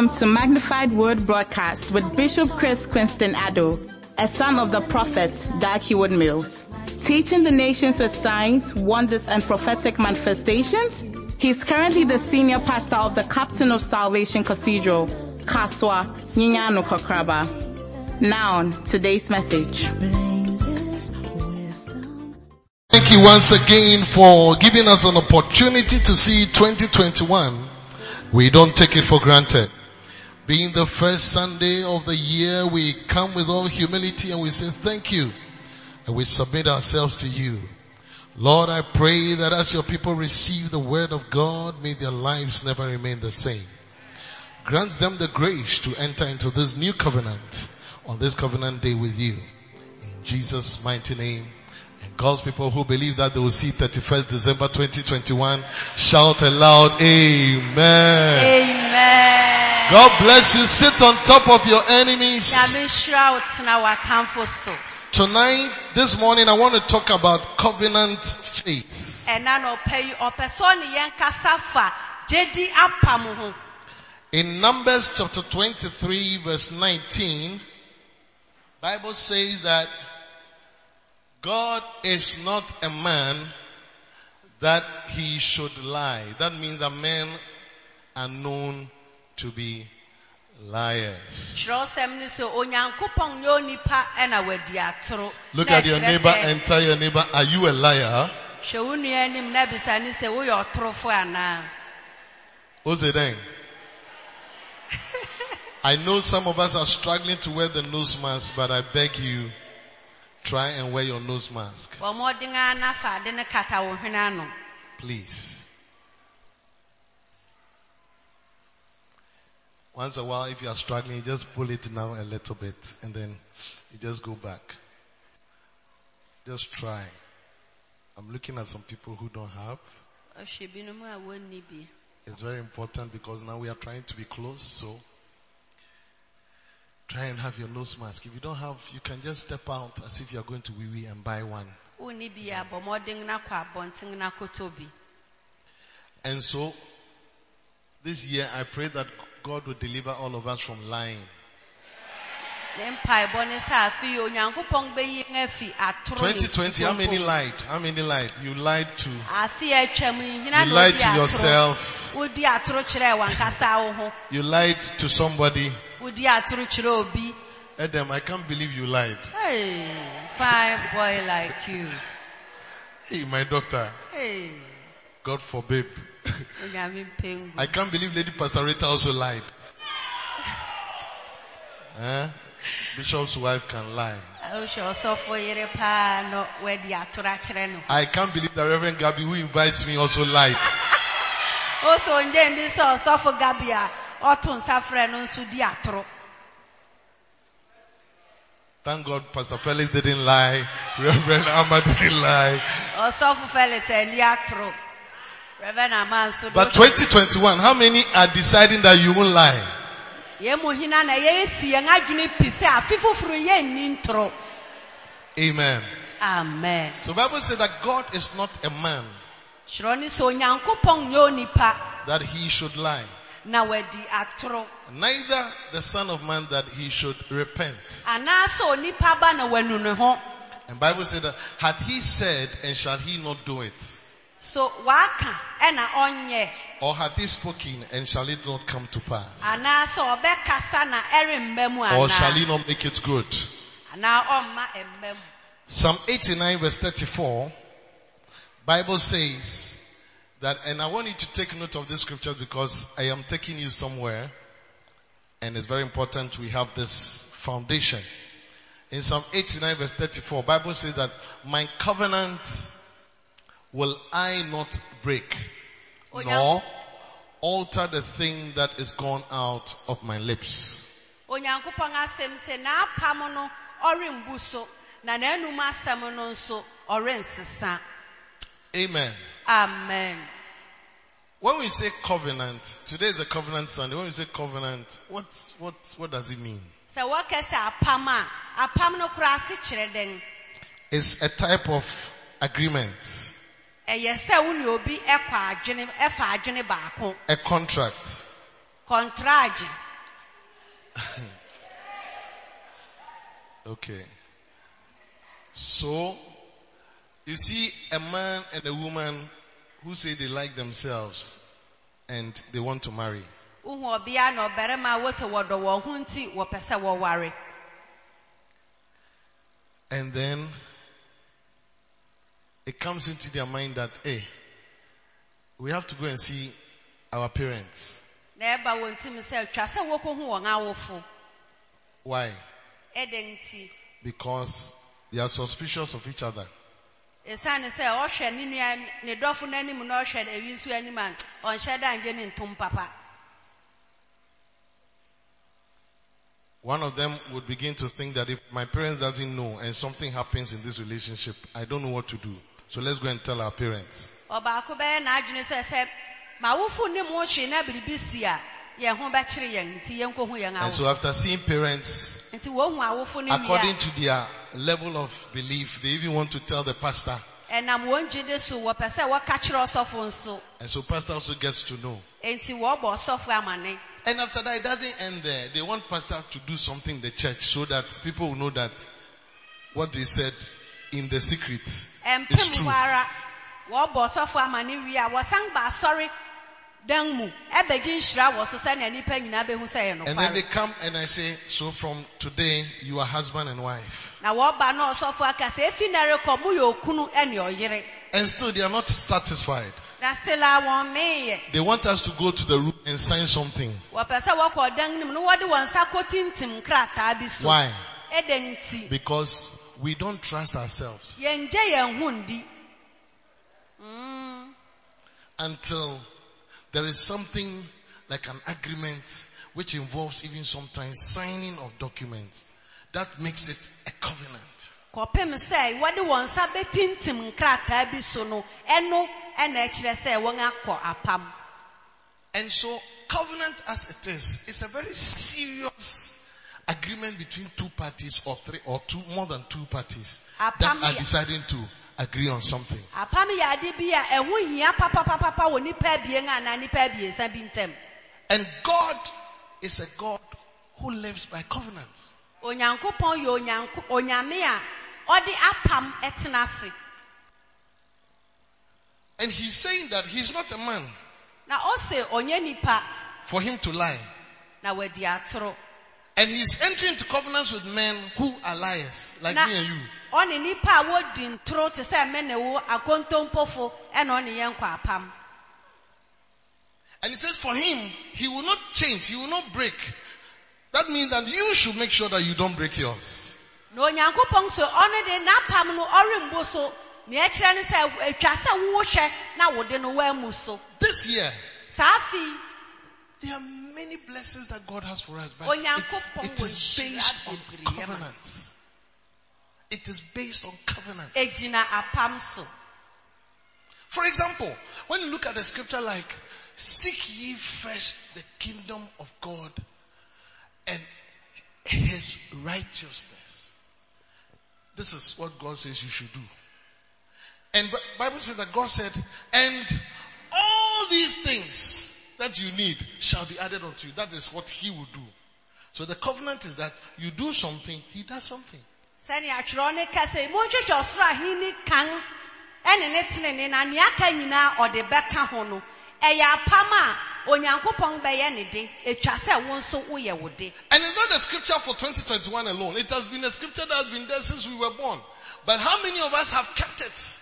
Welcome to Magnified Word Broadcast with Bishop Chris Quinston Addo, a son of the prophet Heward Mills. Teaching the nations with signs, wonders, and prophetic manifestations, he's currently the senior pastor of the Captain of Salvation Cathedral, Kasoa Nyanyano Kokraba. Now, today's message. Thank you once again for giving us an opportunity to see 2021. We don't take it for granted. Being the first Sunday of the year, we come with all humility and we say thank you. And we submit ourselves to you. Lord, I pray that as your people receive the word of God, may their lives never remain the same. Grant them the grace to enter into this new covenant on this covenant day with you. In Jesus' mighty name. And God's people who believe that they will see 31st December 2021 shout aloud, Amen. Amen. God bless you. Sit on top of your enemies. Nyame nhyira wo tena w'atamfo so. Tonight, this morning, I want to talk about covenant faith. Ɛna na ɔpɛ yi, ɔpɛ sɛ ɔne yɛn kasa fa gyedi apam ho. In Numbers chapter 23 verse 19, Bible says that God is not a man that he should lie. That means that men are known to be liars. Kyerɛwsɛm ne sɛ Onyankopɔn nyɛ onipa ɛna wadi atoro. Look at your neighbor and tell your neighbor, are you a liar? Hwɛ wo nua anim na bisa ne sɛ woyɛ ɔtorofo anaa. What's it then? I know some of us are struggling to wear the nose mask, but I beg you, try and wear your nose mask. Bɔ mmɔden ara na fa ade ne kata wo hwene ano. Please. Once a while, if you are struggling, you just pull it down a little bit and then you just go back. Just try. I'm looking at some people who don't have. It's very important because now we are trying to be close, so try and have your nose mask. If you don't have, you can just step out as if you are going to wee and buy one. And so, this year I pray that God will deliver all of us from lying. Ne mpaebɔ ne sɛ afei Onyankopɔn bɛyi yɛn afi atoro ne 2020, how many lied? How many lied? You lied to, Afe a atwam yi, hena you lied to yourself, Wodi atoro kyerɛɛ wankasa wo ho. you lied to somebody. Wodi atoro kyerɛ obi. Adam, I can't believe you lied. Hey, fine boy like you. Hey, my doctor, Hey, God forbid. I can't believe Lady Pastor Rita also lied. Eh? Bishop's wife can lie. Wohwɛ ɔsɔfo yere paa na wadi atoro akyerɛ no. I can't believe that Reverend Gabby who invites me also lied. Ndi sɛ ɔsɔfo Gabi a ɔto nsa frɛ no nso di atoro. Thank God Pastor Felix didn't lie. Reverend Amma didn't lie. Ɔsɔfo Felix ani atoro. But 2021, how many are deciding that you won't lie? Yɛn mu hina na yɛsi yɛn adwene pi sɛ afe foforo yɛnni ntoro. Amen. Amen. So Bible says that God is not a man Kyerɛ ne sɛ Onyankopɔn nyɛ onipa that he should lie. na wadi atoro. Neither the son of man that he should repent. Anaasɛ onipa ba na wanu ne ho. And Bible said that had he said and shall he not do it? So waka ɛna ɔnyɛ. Or had he spoken and shall it not come to pass? Anaasɛ ɔbɛkasa na ɛremma mu Or shall he not make it good? Anaa ɔmma ɛmma mu. Psalm 89 verse 34, Bible says that, and I want you to take note of this scripture because I am taking you somewhere and it's very important we have this foundation. In Psalm 89 verse 34, Bible says that my covenant will I not break, oh, nor alter the thing that is gone out of my lips. Onyankopɔn asɛm sɛ n'apam no ɔrembu so na n'anum asɛm no nso ɔrensesa. Amen. Amen. When we say covenant, today is a covenant Sunday. When we say covenant, what, what, what does it mean? sɛ wɔka a apam no koraa ase kyerɛ dɛn It's a type of agreement, a contract. Okay. So, you see a man and a woman who say they like themselves and they want to marry. And ɔbea na ɔbarima a wɔsɛ wɔdɔ wɔn ho nti wɔpɛ sɛ wɔware And then it comes into their mind that, hey, we have to go and see our parents. na ɛba wɔn tim sɛ twa sɛ wɔkɔhu wɔn awofo Why? Because they are suspicious of each other. ɛsiane sɛ ɔhwɛ ne nua ne dɔfo n'anim na ɔhwɛ ewi nso anim a ɔnhyɛ da ngye ne ntom papa One of them would begin to think that if my parents doesn't know and something happens in this relationship, I don't know what to do. So let's go and tell our parents. ɔbaako bɛyɛ n'adwene sɛ sɛ ma awofo ne mo hwee na biribi si a yɛn ho bɛkyere yɛn nti yɛn kohu yɛn And so after seeing parents, nti wɔhu awofo no according to their level of belief, they even want to tell the pastor. a ɛnam wɔn gyide so wɔpɛ sɛ wɔka kyerɛ ɔsɔfo nso And so pastor also gets to know. nti wɔbɔ ɔsɔfo amane And after that, it doesn't end there. They want pastor to do something in the church so that people will know that what they said in the secret is true. wɔbɔ ɔsɔfo amane wie a wɔsan ba asɔre dan mu ɛbɛgye nhyira wɔ so sɛnea nnipa nyinaa bɛhu sɛ yɛ And then they come and I say, so from today, you are husband and wife. na wɔba na ɔsɔfo aka sɛ efi na rekɔ mo yɛ okunu ɛne ɔyere And still they are not satisfied. na still a wɔn meeyɛ They want us to go to the room and sign something. wɔpɛ sɛ wɔkɔ ɔdan no mu na wɔde wɔn nsa kɔtintim krataa bi so Why? ɛdɛ nti Because we don't trust ourselves yɛngye yɛn ho ndi Mm, until there is something like an agreement which involves even sometimes signing of documents. That makes it a covenant. kɔpem sɛ wɔde wɔn nsa bɛtintim nkrataa bi so no ɛno ɛna ɛkyerɛ sɛ wɔn akɔ apam And so covenant as it is, is a very serious agreement between two parties or three or two, more than two parties that are deciding to agree on something. And God is a God who lives by covenants. onyankopɔn yɛ onyanko onyame a ɔde apam ɛtena ase And he's saying that he's not a man na ɔse ɔnyɛ nipa for him to lie. Na wadi atoro And he's entering into covenants with men who are liars, like na me and you. ɔne nipa a wodi ntoro te sɛ me ne wo akontompofo ɛna ɔne yɛn kɔ apam And he says for him, he will not change, he will not break. That means that you should make sure that you don't break yours. na onyankopɔn so ɔno de n'apam no ɔrembo so nea ɛkyerɛ ne sɛ atwa sɛ wohwɛ na wode no woamu so This year, saa afi there are many blessings that God has for us, but it's, it wɔ based on covenants. It is based on covenant. For example, when you look at the scripture like, seek ye first the kingdom of God and his righteousness. This is what God says you should do. And Bible says that God said, and all these things that you need shall be added unto you. That is what he will do. So the covenant is that you do something, he does something. sɛnea atwerɛ ne ka sɛ monhwehwɛ ɔsoro ahenni kan ɛne ne tenene na nea aka nyinaa ɔde bɛka ho no ɛyɛ apam a onyankopɔn bɛyɛ ne de atwa sɛ wo nso woyɛ wo de And it's not a scripture for 2021 alone. It has been a scripture that has been there since we were born. But how many of us have kept it?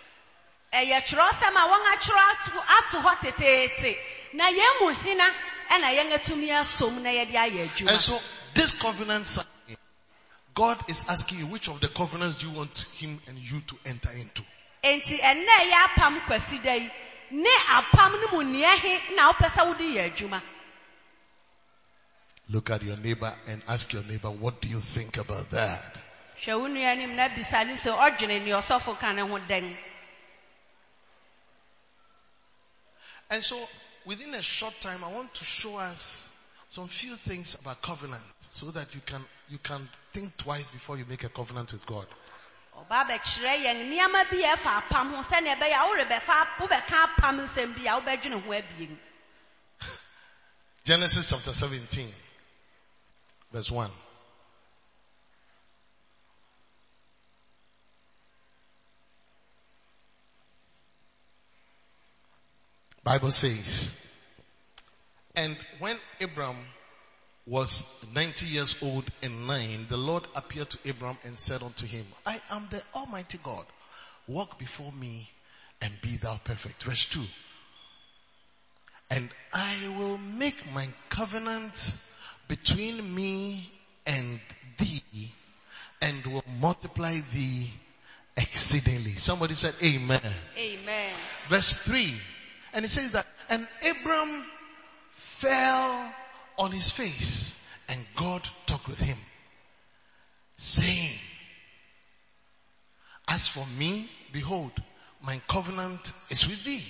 ɛyɛ twerɛsɛm a wɔn atwerɛ ato, ato hɔ teteete na yɛn mu hena ɛna yɛn atumi asom na yɛde ayɛ And so this covenant signing, God is asking you which of the covenants do you want him and you to enter into? enti ɛnnɛ ɛyɛ apam kwasi da yi ne apam no mu nea he na wopɛ sɛ wode yɛ adwuma Look at your neighbor and ask your neighbor, what do you think about that? hwɛ wo nua anim na bisa ne sɛ ɔdwene nea ɔsɔfo ka ne ho dɛn And so within a short time, I want to show us some few things about covenant so that you can, you can think twice before you make a covenant with God. Genesis chapter 17, verse 1. Bible says, and when Abram was 90 years old and nine, the Lord appeared to Abram and said unto him, I am the Almighty God. Walk before me and be thou perfect. Verse 2. And I will make my covenant between me and thee and will multiply thee exceedingly. Somebody said amen. amen Verse 3. And it says that, and Abram fell on his face and God talked with him saying, as for me, behold, my covenant is with thee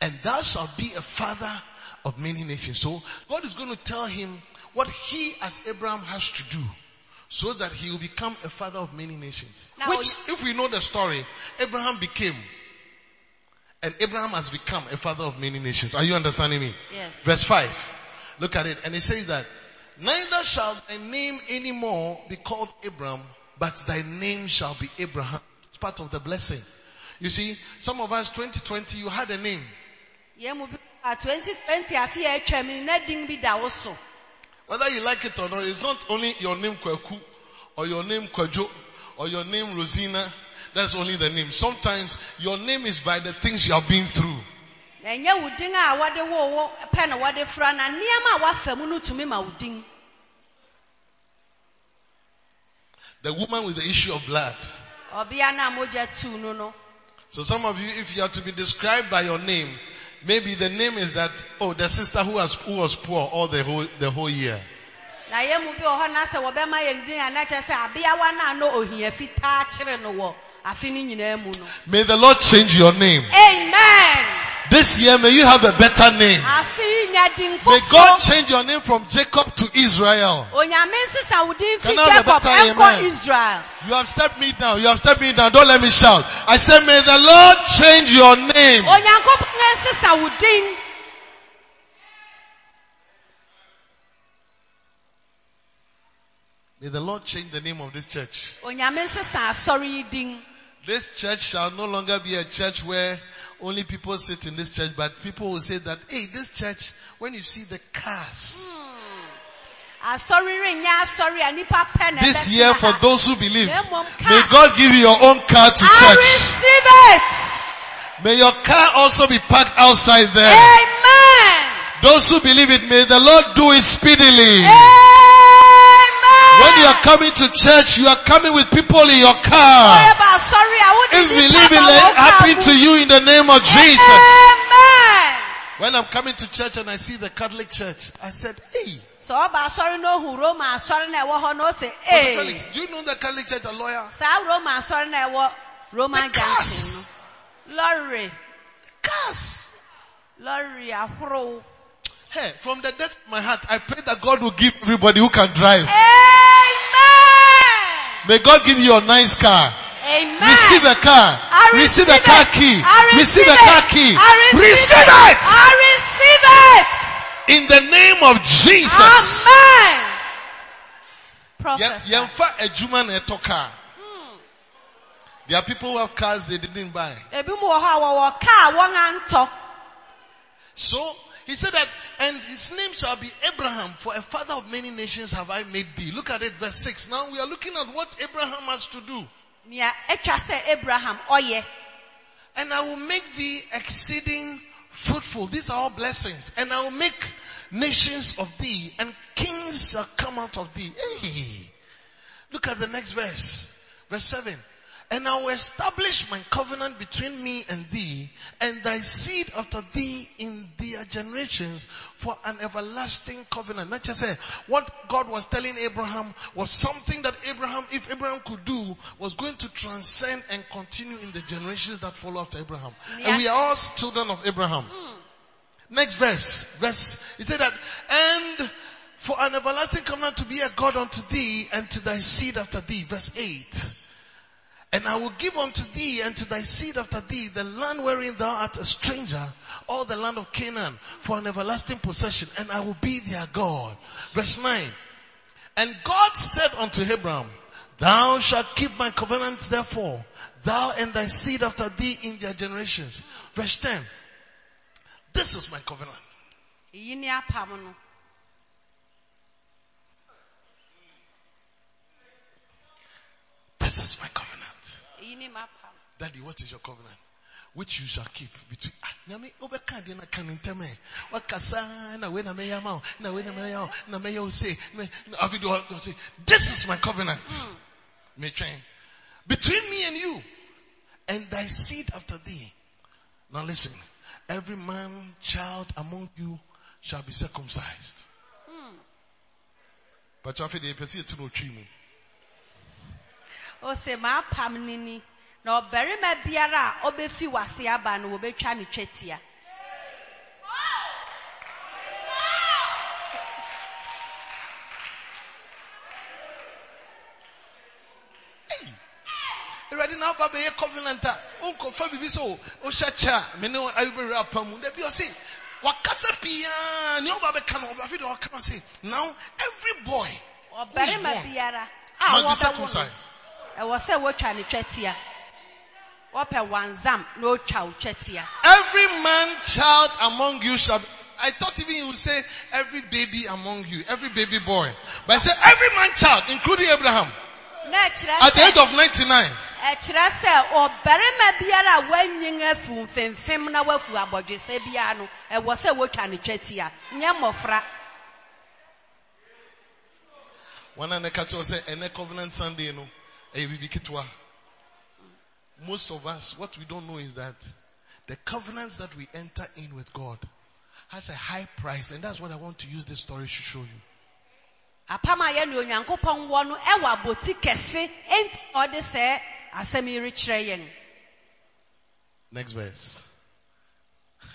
and thou shalt be a father of many nations. So God is going to tell him what he as Abraham has to do so that he will become a father of many nations. Now- Which, if we know the story, Abraham became and Abraham has become a father of many nations. Are you understanding me? Yes. Verse 5. Look at it. And it says that, neither shall thy name anymore be called Abraham, but thy name shall be Abraham. It's part of the blessing. You see, some of us 2020, you had a name. yɛn mu bi ah, a 2020 afe a atwa mu na din bi da wo so Whether you like it or not, it's not only your name Kwaku, or your name Kwajo, or your name Rosina. That's only the name. Sometimes your name is by the things you have been through. ɛnyɛ wo din a wɔde wo wo pɛ na wɔde fra na nneɛma a wafa mu no tumi ma wo din The woman with the issue of blood. ɔbea no mogya tuu no no So some of you, if you are to be described by your name, maybe the name is that, oh, the sister who was, who was poor all the whole, the whole year. na yɛn mu bi wɔ hɔ na sɛ wɔbɛma yɛn din a na kyerɛ sɛ abeawa no a ohia fitaa kyere no wɔ afe no nyinaa mu no May the Lord change your name. amen This year, may you have a better name. afe yi nya din May God change your name from Jacob to Israel. onyame nsesa wo Can I have a better amen? israel You have stepped me down. You have stepped me down. Don't let me shout. I say, may the Lord change your name. onyankopɔn nsesa wo din May the Lord change the name of this church. Onyame nsesa asɔre yi din This church shall no longer be a church where only people sit in this church, but people will say that, hey, this church, when you see the cars, asɔre renyɛ asɔre a nipa pɛ na this eh, year for ah. those who believe, may. God give you your own car to church. receive it. May your car also be parked outside there. Amen. Those who believe it, may the Lord do it speedily. Amen. When you are coming to church, you are coming with people in your car. Ɔyɛ ba asɔre a wode If nipa believe it, let it happen to you in the name of Jesus. Amen. When I'm coming to church and I see the Catholic church, I said, hey, Sɛ ɔba asɔre na ohu Roma asɔre na ɛwɔ hɔ na ɔsɛ Brother ee. Felix, do you know the Catholic church, a lawyer? Saa Roma asɔre na ɛwɔ Roman The cars. no. Lɔre, Cars. ahorow. Hey, from the depth of my heart, I pray that God will give everybody who can drive. Amen. May God give you a nice car. Amen. Receive a car. Receive receive a car key. I Receive a car key. Receive Receive it. I receive it. In the name of Jesus. Amen. Yemfa ejuma na eto car. Hmm. There are people who have cars they didn't buy. Ebi mu wɔ hɔ a wɔwɔ kaa wɔn. So he said that, and his name shall be Abraham, for a father of many nations have I made thee. Look at it, verse 6. Now we are looking at what Abraham has to do. Nea atwa sɛ Abraham. And I will make thee exceeding fruitful. These are all blessings. And I will make nations of thee and kings shall come out of thee. Hey. Look at the next verse. Verse 7. And I will establish my covenant between me and thee and thy seed after thee in their generations for an everlasting covenant. Not just say, what God was telling Abraham was something that Abraham, if Abraham could do, was going to transcend and continue in the generations that follow after Abraham. And we are all children of Abraham. Next verse. Verse, he said that, and for an everlasting covenant to be a God unto thee and to thy seed after thee. Verse 8. And I will give unto thee and to thy seed after thee the land wherein thou art a stranger, all the land of Canaan, for an everlasting possession, and I will be their God. Verse 9. And God said unto Abraham, Thou shalt keep my covenant therefore, thou and thy seed after thee in their generations. Verse 10. This is my covenant. Eyi ne apam no. This is my covenant. Eyi ne m'apam. Daddy, what is your covenant? Which you shall keep between, ah, nyame, obeka de na kan ntem eh. Wakasa, na we na me yama, na we na me yama, na me yo say, na afi do do say, this is my covenant. Me train. Between me and you, and thy seed after thee. Now listen, every man, child among you shall be circumcised. But afi de pesi Ose m'apam ne ni. Na ɔbarima biara a ɔbefi w'ase aba no wɔbɛtwa ne twetia. Awurade na aba bɛyɛ covenant a wonkɔfa biribi sɛ wohyɛ kyɛ a me ne wo ayɛbɛwerɛ apa mu dabi ɔse wakasa piaa nea woba bɛka no ɔbafi de ɔka no se now every boy Ɔbarima biara. A wɔbɛwo no. Circumcised. Ɛwɔ sɛ wotwa ne twetia. Wɔpɛ wanzam na otwa wo twetia. Every man child among you shall be, I thought even you would say every baby among you, every baby boy. But I said every man child, including Abraham, at the age of 99. ɛkyerɛ sɛ ɔbarima biara a wanyin afu mfimfim na wafu abɔdwesɛ biara no ɛwɔ sɛ wotwa ne. Nyɛ mmɔfra. One and catch us say, and covenant Sunday, you eh, we be kitwa. Most of us, what we don't know is that the covenants that we enter in with God has a high price, and that's what I want to use this story to show you. apam a yɛne onyankopɔn wɔ no ɛwɔ abɔti kɛse enti ɔde sɛ asɛm yi rekyerɛ yɛn Next verse.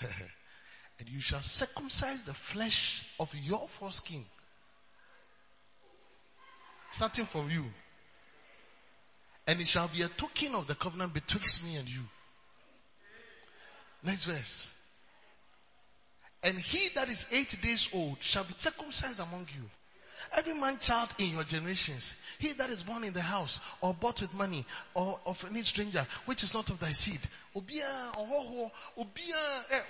and you shall circumcise the flesh of your foreskin. Starting from you. And it shall be a token of the covenant betwixt me and you. Next verse. And he that is eight days old shall be circumcised among you. Every man child in your generations, he that is born in the house, or bought with money, or of any stranger, which is not of thy seed. Obia, ohoho, eh,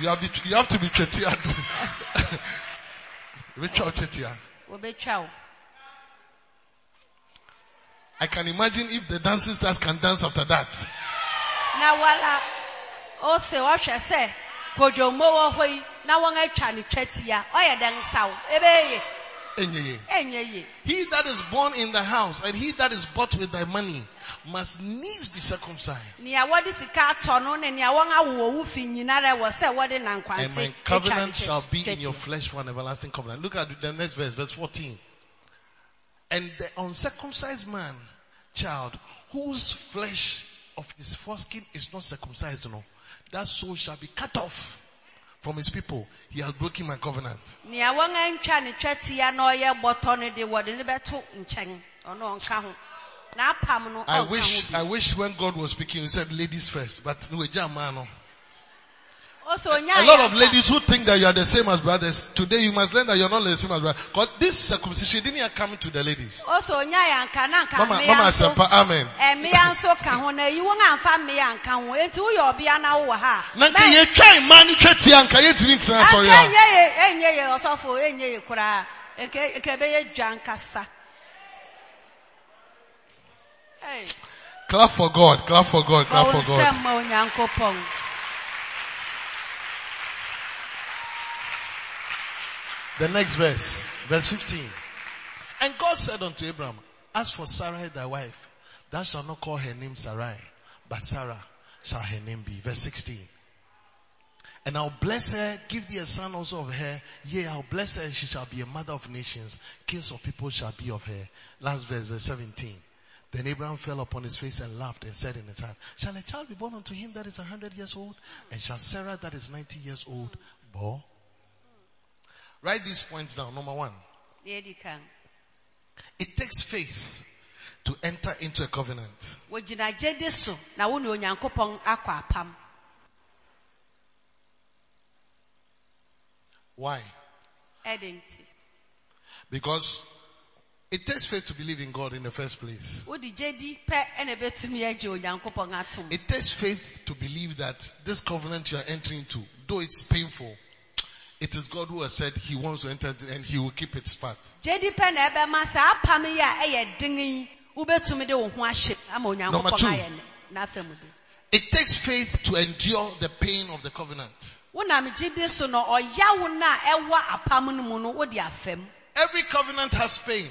You have, to, you have to be twetia. Ebetwa wo twetia. wo I can imagine if the dancing stars can dance after that. na wala ose ɔhwɛ sɛ kodwommo wɔ hɔ yi na wɔn atwa ne twetia ɔyɛ dɛ nsaw ebɛyɛ Enyeye. ɛnyɛ yie He that is born in the house and he that is bought with thy money must needs be circumcised. nea wɔde sika atɔ no ne nea wɔn awo owu fi nyinara wɔ sɛ wɔde nankwanse And my covenant shall be in your flesh for an everlasting covenant. Look at the next verse, verse 14. And the uncircumcised man, child, whose flesh of his foreskin is not circumcised, you know, that soul shall be cut off from his people. He has broken my covenant. I wish, I wish when God was speaking, he said ladies first, but no, man. ɔsɛ A lot of ladies who think that you are the same as brothers, today you must learn that you're not the same as brothers. Because this circumcision didn't come to the ladies. ɔsɛ onya yɛ anka Mama, Mama nso Amen. Eh, mmea nso ka ho na eyi wɔn amfa mmea nka ho eti woyɛ ɔbea na wowɔ ha Na nka yɛtwa mmaa no twa tia nka yɛtumi ntena asɔre anka a. enye ye enye ye ɔsɔfo enye ye koraa eke eke bɛyɛ dwa nkasa Hey, Clap for God, clap for God, ma clap for God. nsɛm ma onyankopɔn The next verse, verse 15. And God said unto Abraham, As for Sarai thy wife, thou shalt not call her name Sarai, but Sarah shall her name be. Verse 16. And I'll bless her, give thee a son also of her. Yea, I'll bless her, and she shall be a mother of nations. Kings of people shall be of her. Last verse, verse 17. Then Abraham fell upon his face and laughed and said in his heart, Shall a child be born unto him that is a hundred years old? And shall Sarah that is ninety years old bore? Write these points down. Number one, deɛ edi kan it takes faith to enter into a covenant. wogyina gyede so na wo ne onyankopɔn akɔ apam Why? Because it takes faith to believe in God in the first place. wode gyedi pɛ ɛna ɛbɛtumi agye onyankopɔn atom It takes faith to believe that this covenant you are entering into, though it's painful, it is God who has said he wants to enter and he will keep its part. gyedi pɛ na ɛbɛma saa apam yi a ɛyɛ den yi wobɛtumi de wo ho ahyɛ mu ama Number two. onyankopɔn ayɛ ne n'asɛm de It takes faith to endure the pain of the covenant. wonam gyedi so no ɔyawo no a ɛwɔ apam no mu no wode afam Every covenant has pain.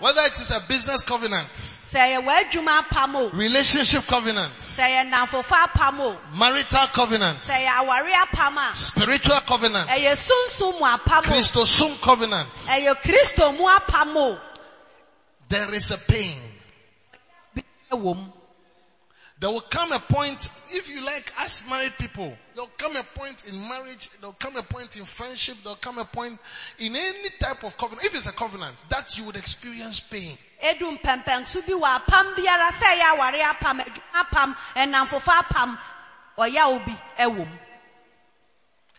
Whether it is a business covenant, sɛ ɛyɛ w'adwuma apam relationship covenant, sɛ ɛyɛ nnamfofa marital covenant, sɛ ɛyɛ aware spiritual covenant, ɛyɛ sunsun mu apam o Christosum covenant, ɛyɛ kristo mu there is a pain. There will come a point, if you like, as married people, there'll come a point in marriage, there'll come a point in friendship, there'll come a point in any type of covenant, if it's a covenant, that you would experience pain.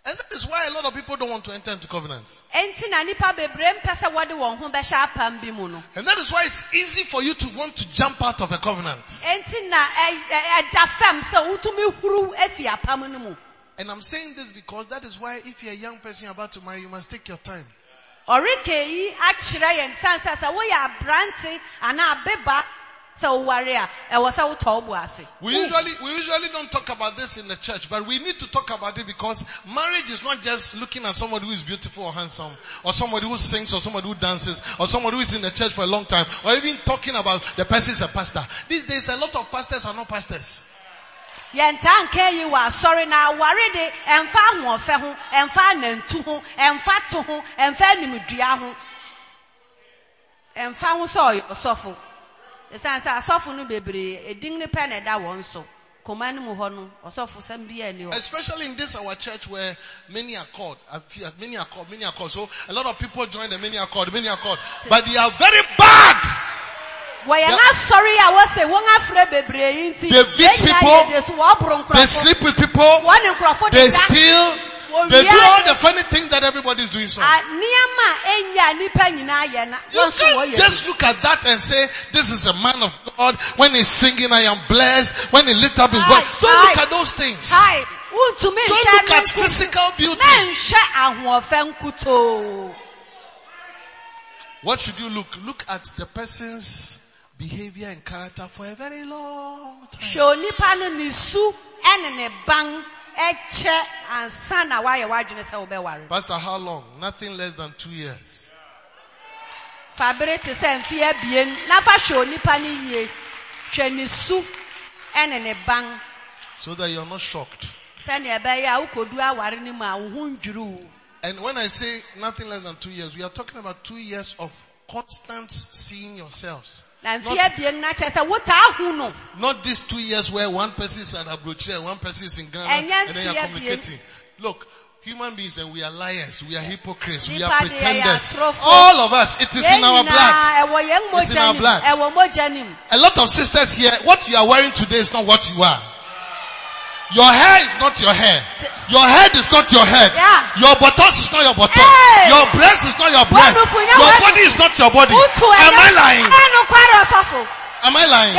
And that is why a lot of people don't want to enter into covenants. ɛnti na nipa bebree mpɛ sɛ wɔde wɔn ho bɛhyɛ apam bi mu no And that is why it's easy for you to want to jump out of a covenant. And I'm saying this because that is why if you're a young person you're about to marry, you must take your time. ɔreka yi akyerɛ yɛn san sɛ sɛ woyɛ aberante anaa abeba sɛ woware a ɛwɔ sɛ wotɔ wo bo ase We usually, we usually don't talk about this in the church, but we need to talk about it because marriage is not just looking at somebody who is beautiful or handsome, or somebody who sings, or somebody who dances, or somebody who is in the church for a long time, or even talking about the person is a pastor. These days, a lot of pastors are not pastors. nka yi wɔ asɔre na aware de ɛmfa ahoɔfɛ ho ɛmfa anantu ho ɛmfa to ho ɛmfa animdua ho ɛmfa ho sɛ ɔyɛ ɔsɔfo ɛsiane sɛ asɔfo no bebree edin ne pɛ na ɛda wɔn so. No mu hɔ no ɔsɔfo sɛm bi ani hɔ. Especially in this our church where many are called, many are called, many are called. So a lot of people join the many are called, many are called, but they are very bad. wɔyɛ n'asɔre a wɔsɛ wɔn afrɛ bebree yi nti They beat people. yɛ de so wɔboro They sleep with people, they steal, they do all the funny things that everybody is doing. So. a nneɛma a ɛnya nipa nyinaa yɛ na You can't just look at that and say, this is a man of God. When he's singing, I am blessed. When he lift up his voice. Don't look at those things. Don't look at physical beauty. Menhwɛ ahoɔfɛ nkutoo. What should you look? Look at the person's behavior and character for a very long time. Hwɛ onipa no ne su ɛne ne ban ɛkyɛ ansa na wayɛ w'adwene sɛ wobɛware. Pastor, how long? Nothing less than two years. Te sɛ mfe abien hwɛ onipa yie. Hwɛ ne su ɛne ne ban So that you're not shocked. sɛnea ɛbɛyɛ a wokodu aware mu a wo ho wo. And when I say nothing less than two years, we are talking about two years of constant seeing yourselves. Not- abien na kyerɛ sɛ wotaa hu no. Not these two years where one person is at Abroche and one person is in Ghana And then you're communicating. Look, human beings and we are liars, we are hypocrites, we are pretenders. All of us, it is in our blood. nyinaa ɛwɔ yɛn It's in our blood. Ɛwɔ mogya nim. A lot of sisters here, what you are wearing today is not what you are. Your hair is not your hair. Your head is not your head. Yeah. Your buttocks is not your buttock. Hey. Your breast is not your breast. Your body is not your body. Ah, oh. Am I lying? Ɛnu kwari ɔsɔfo. Am I lying?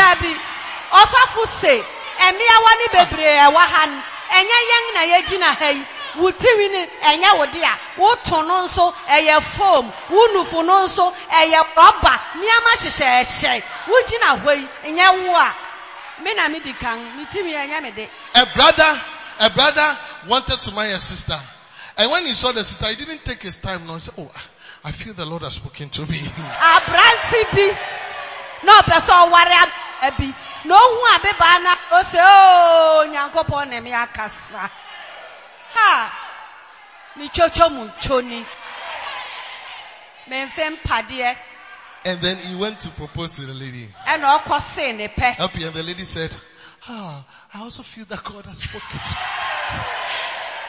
Ɔsɔfo se, ɛmiawa ni bebree ɛwɔ ha no, ɛnyɛ yɛn na yɛgyina ha yi. Wo tiri ni ɛnyɛ wo dea, wo to no nso ɛyɛ foam, wo no nso ɛyɛ rɔba, nneɛma hyehyɛɛhyɛ. Wo gyina hɔ yi, ɛnyɛ wo a. Me na mi di kan, mi tiri ɛnyɛ mi de. A brother, a brother wanted to marry a sister. And when he saw the sister, he didn't take his time. No, he said, oh, I feel the Lord has spoken to me. Aberante bi, na ɔpɛ sɛ ɔware abi, na ohu abeba na ose ooo oh, nyankopɔn na mi akasa. Ha! Mi tsotso mu ntsoni. Memfe mpadeɛ And then he went to propose to the lady. ɛna ɔkɔ see ne pɛ Up here, and the lady said, ah, I also feel that God has spoken.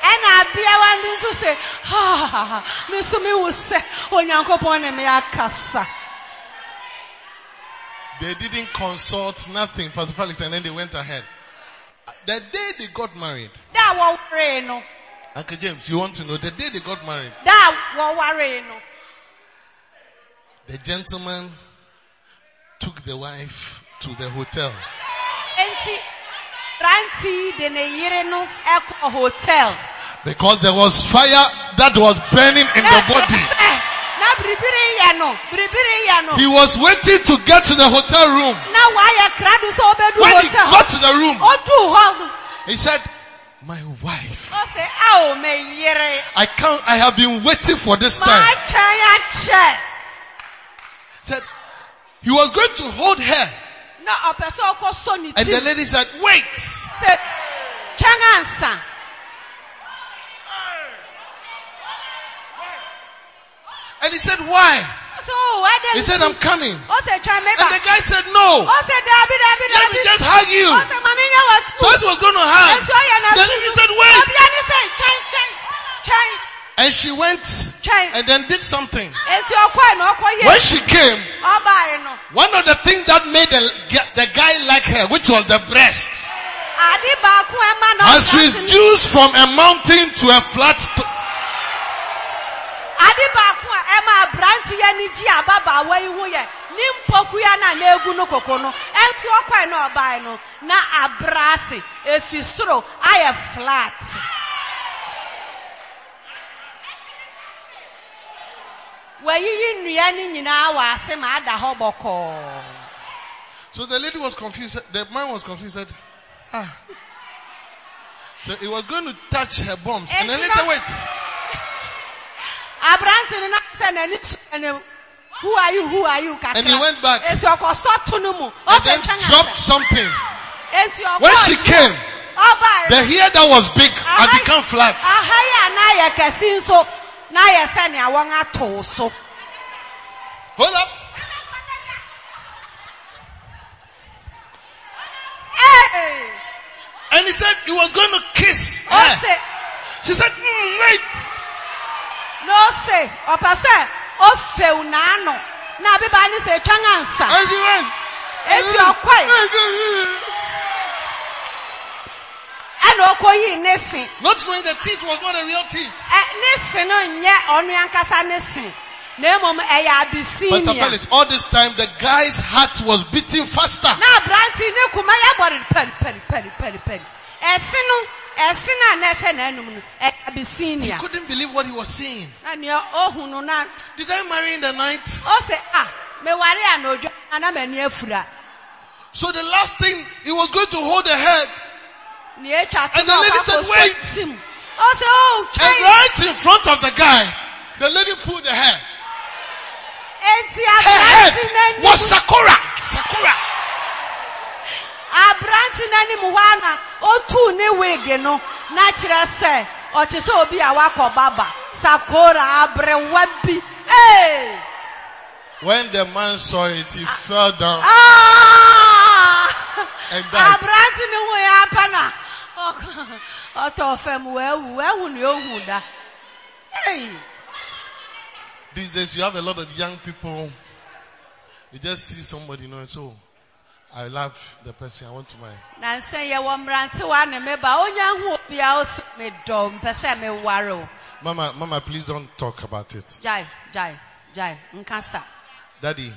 ɛna abeawa no nso sɛ "Ah, me nso sɛ onyankopɔn ne me akasa They didn't consult nothing, Pastor Felix, and then they went ahead. The day they got married, da a wɔwaree no Uncle James, you want to know, the day they got married, da a wɔwaree no the gentleman took the wife to the hotel. enti ranti de ne yere no ɛkɔ hotel Because there was fire that was burning in the eh, body. Ɛ, na biribiri yɛ no biribiri yɛ no He was waiting to get to the hotel room. na wayɛ krado sɛ ɔbɛdu When he got to the room, ɔduu hɔ no he said, my wife, ɔsɛ ao me yere I can't, I have been waiting for this time. Said, he was going to hold her. na ɔpɛ sɛ ɔkɔ sɔ And the lady said, wait. sɛ kyɛn ansa And he said, why? He said, I'm coming. ɔsɛ twɛn me And the guy said, no. ɔsɛ dabi dabi Let me just hug you. ɔsɛ mami nyɛ wɔ So as he was going to hug, Ẹ̀tọ́ yẹn na the lady said, wait. And she went and then did something. Eti ọkọ ẹ̀ na ọkọ When she came, Ọba yẹn no. one of the things that made the, the guy like her, which was the breast, Adi baako ẹ̀ has reduced from a mountain to a flat st- baako a ẹ̀ ma aberanteɛ ni gyi ababaawa yi ho yɛ. Ní mpokuya na na egu no koko no. Ẹtu ọkọ ẹ̀ na ọba yẹn no. Na efi soro ayɛ flat. Wɔyiyi nnua ni nyinaa wɔ ase ma ada hɔ bɔkɔɔ. So the lady was confused. The man was confused. Said, ah. So he was going to touch her bombs. And then he said, wait. who are you who are you And he went back. And then dropped something. When she came, the hair that was big had become flat. Aha yi a n'ayɛ kɛse nso n'ayɛ sɛ nea wɔn ato so Hold up. Hey! And he said he was going to kiss her. ɔsɛ She said, mm, wait. n'ose ɔpɛ sɛ ɔfew n'ano na abeba ne sɛ twɛn ansa And she went. eti ɔkɔe ɛna ɔkɔ yi ne se Not knowing the teeth was not a real teeth. Ɛ, ne se no nyɛ ɔno ankasa ne se na emom ɛyɛ Pastor Felix, all this time the guy's heart was beating faster. He couldn't believe what he was seeing. na nea ohu no Did I marry in the night? ɔsɛ a meware anadwo ana m'ani afura So the last thing, he was going to hold her head. Nea etwa to And the lady said, "Wait." tim ɔsɛ o And right in front of the guy, the lady pulled the hair. Her head was Sakura. Sakura. aberante n'anim hɔ ana otu ne wig no na kyerɛ sɛ ɔkye sɛ obi a wakɔ baba sakora aberewa bi ee When the man saw it, he fell down. Aberante ne ho yɛ apa na ɔkɔ- ɔtɔ fam wawu wawu ne ohu da Hey! These days you have a lot of young people. You just see somebody, you know, so I love the person I want to marry. nansɛ yɛwɔ mmerantewa ne me ba onya ho obi a osu me sɛ me ware o Mama, mama, please don't talk about it. gyae gyae nkasa Daddy,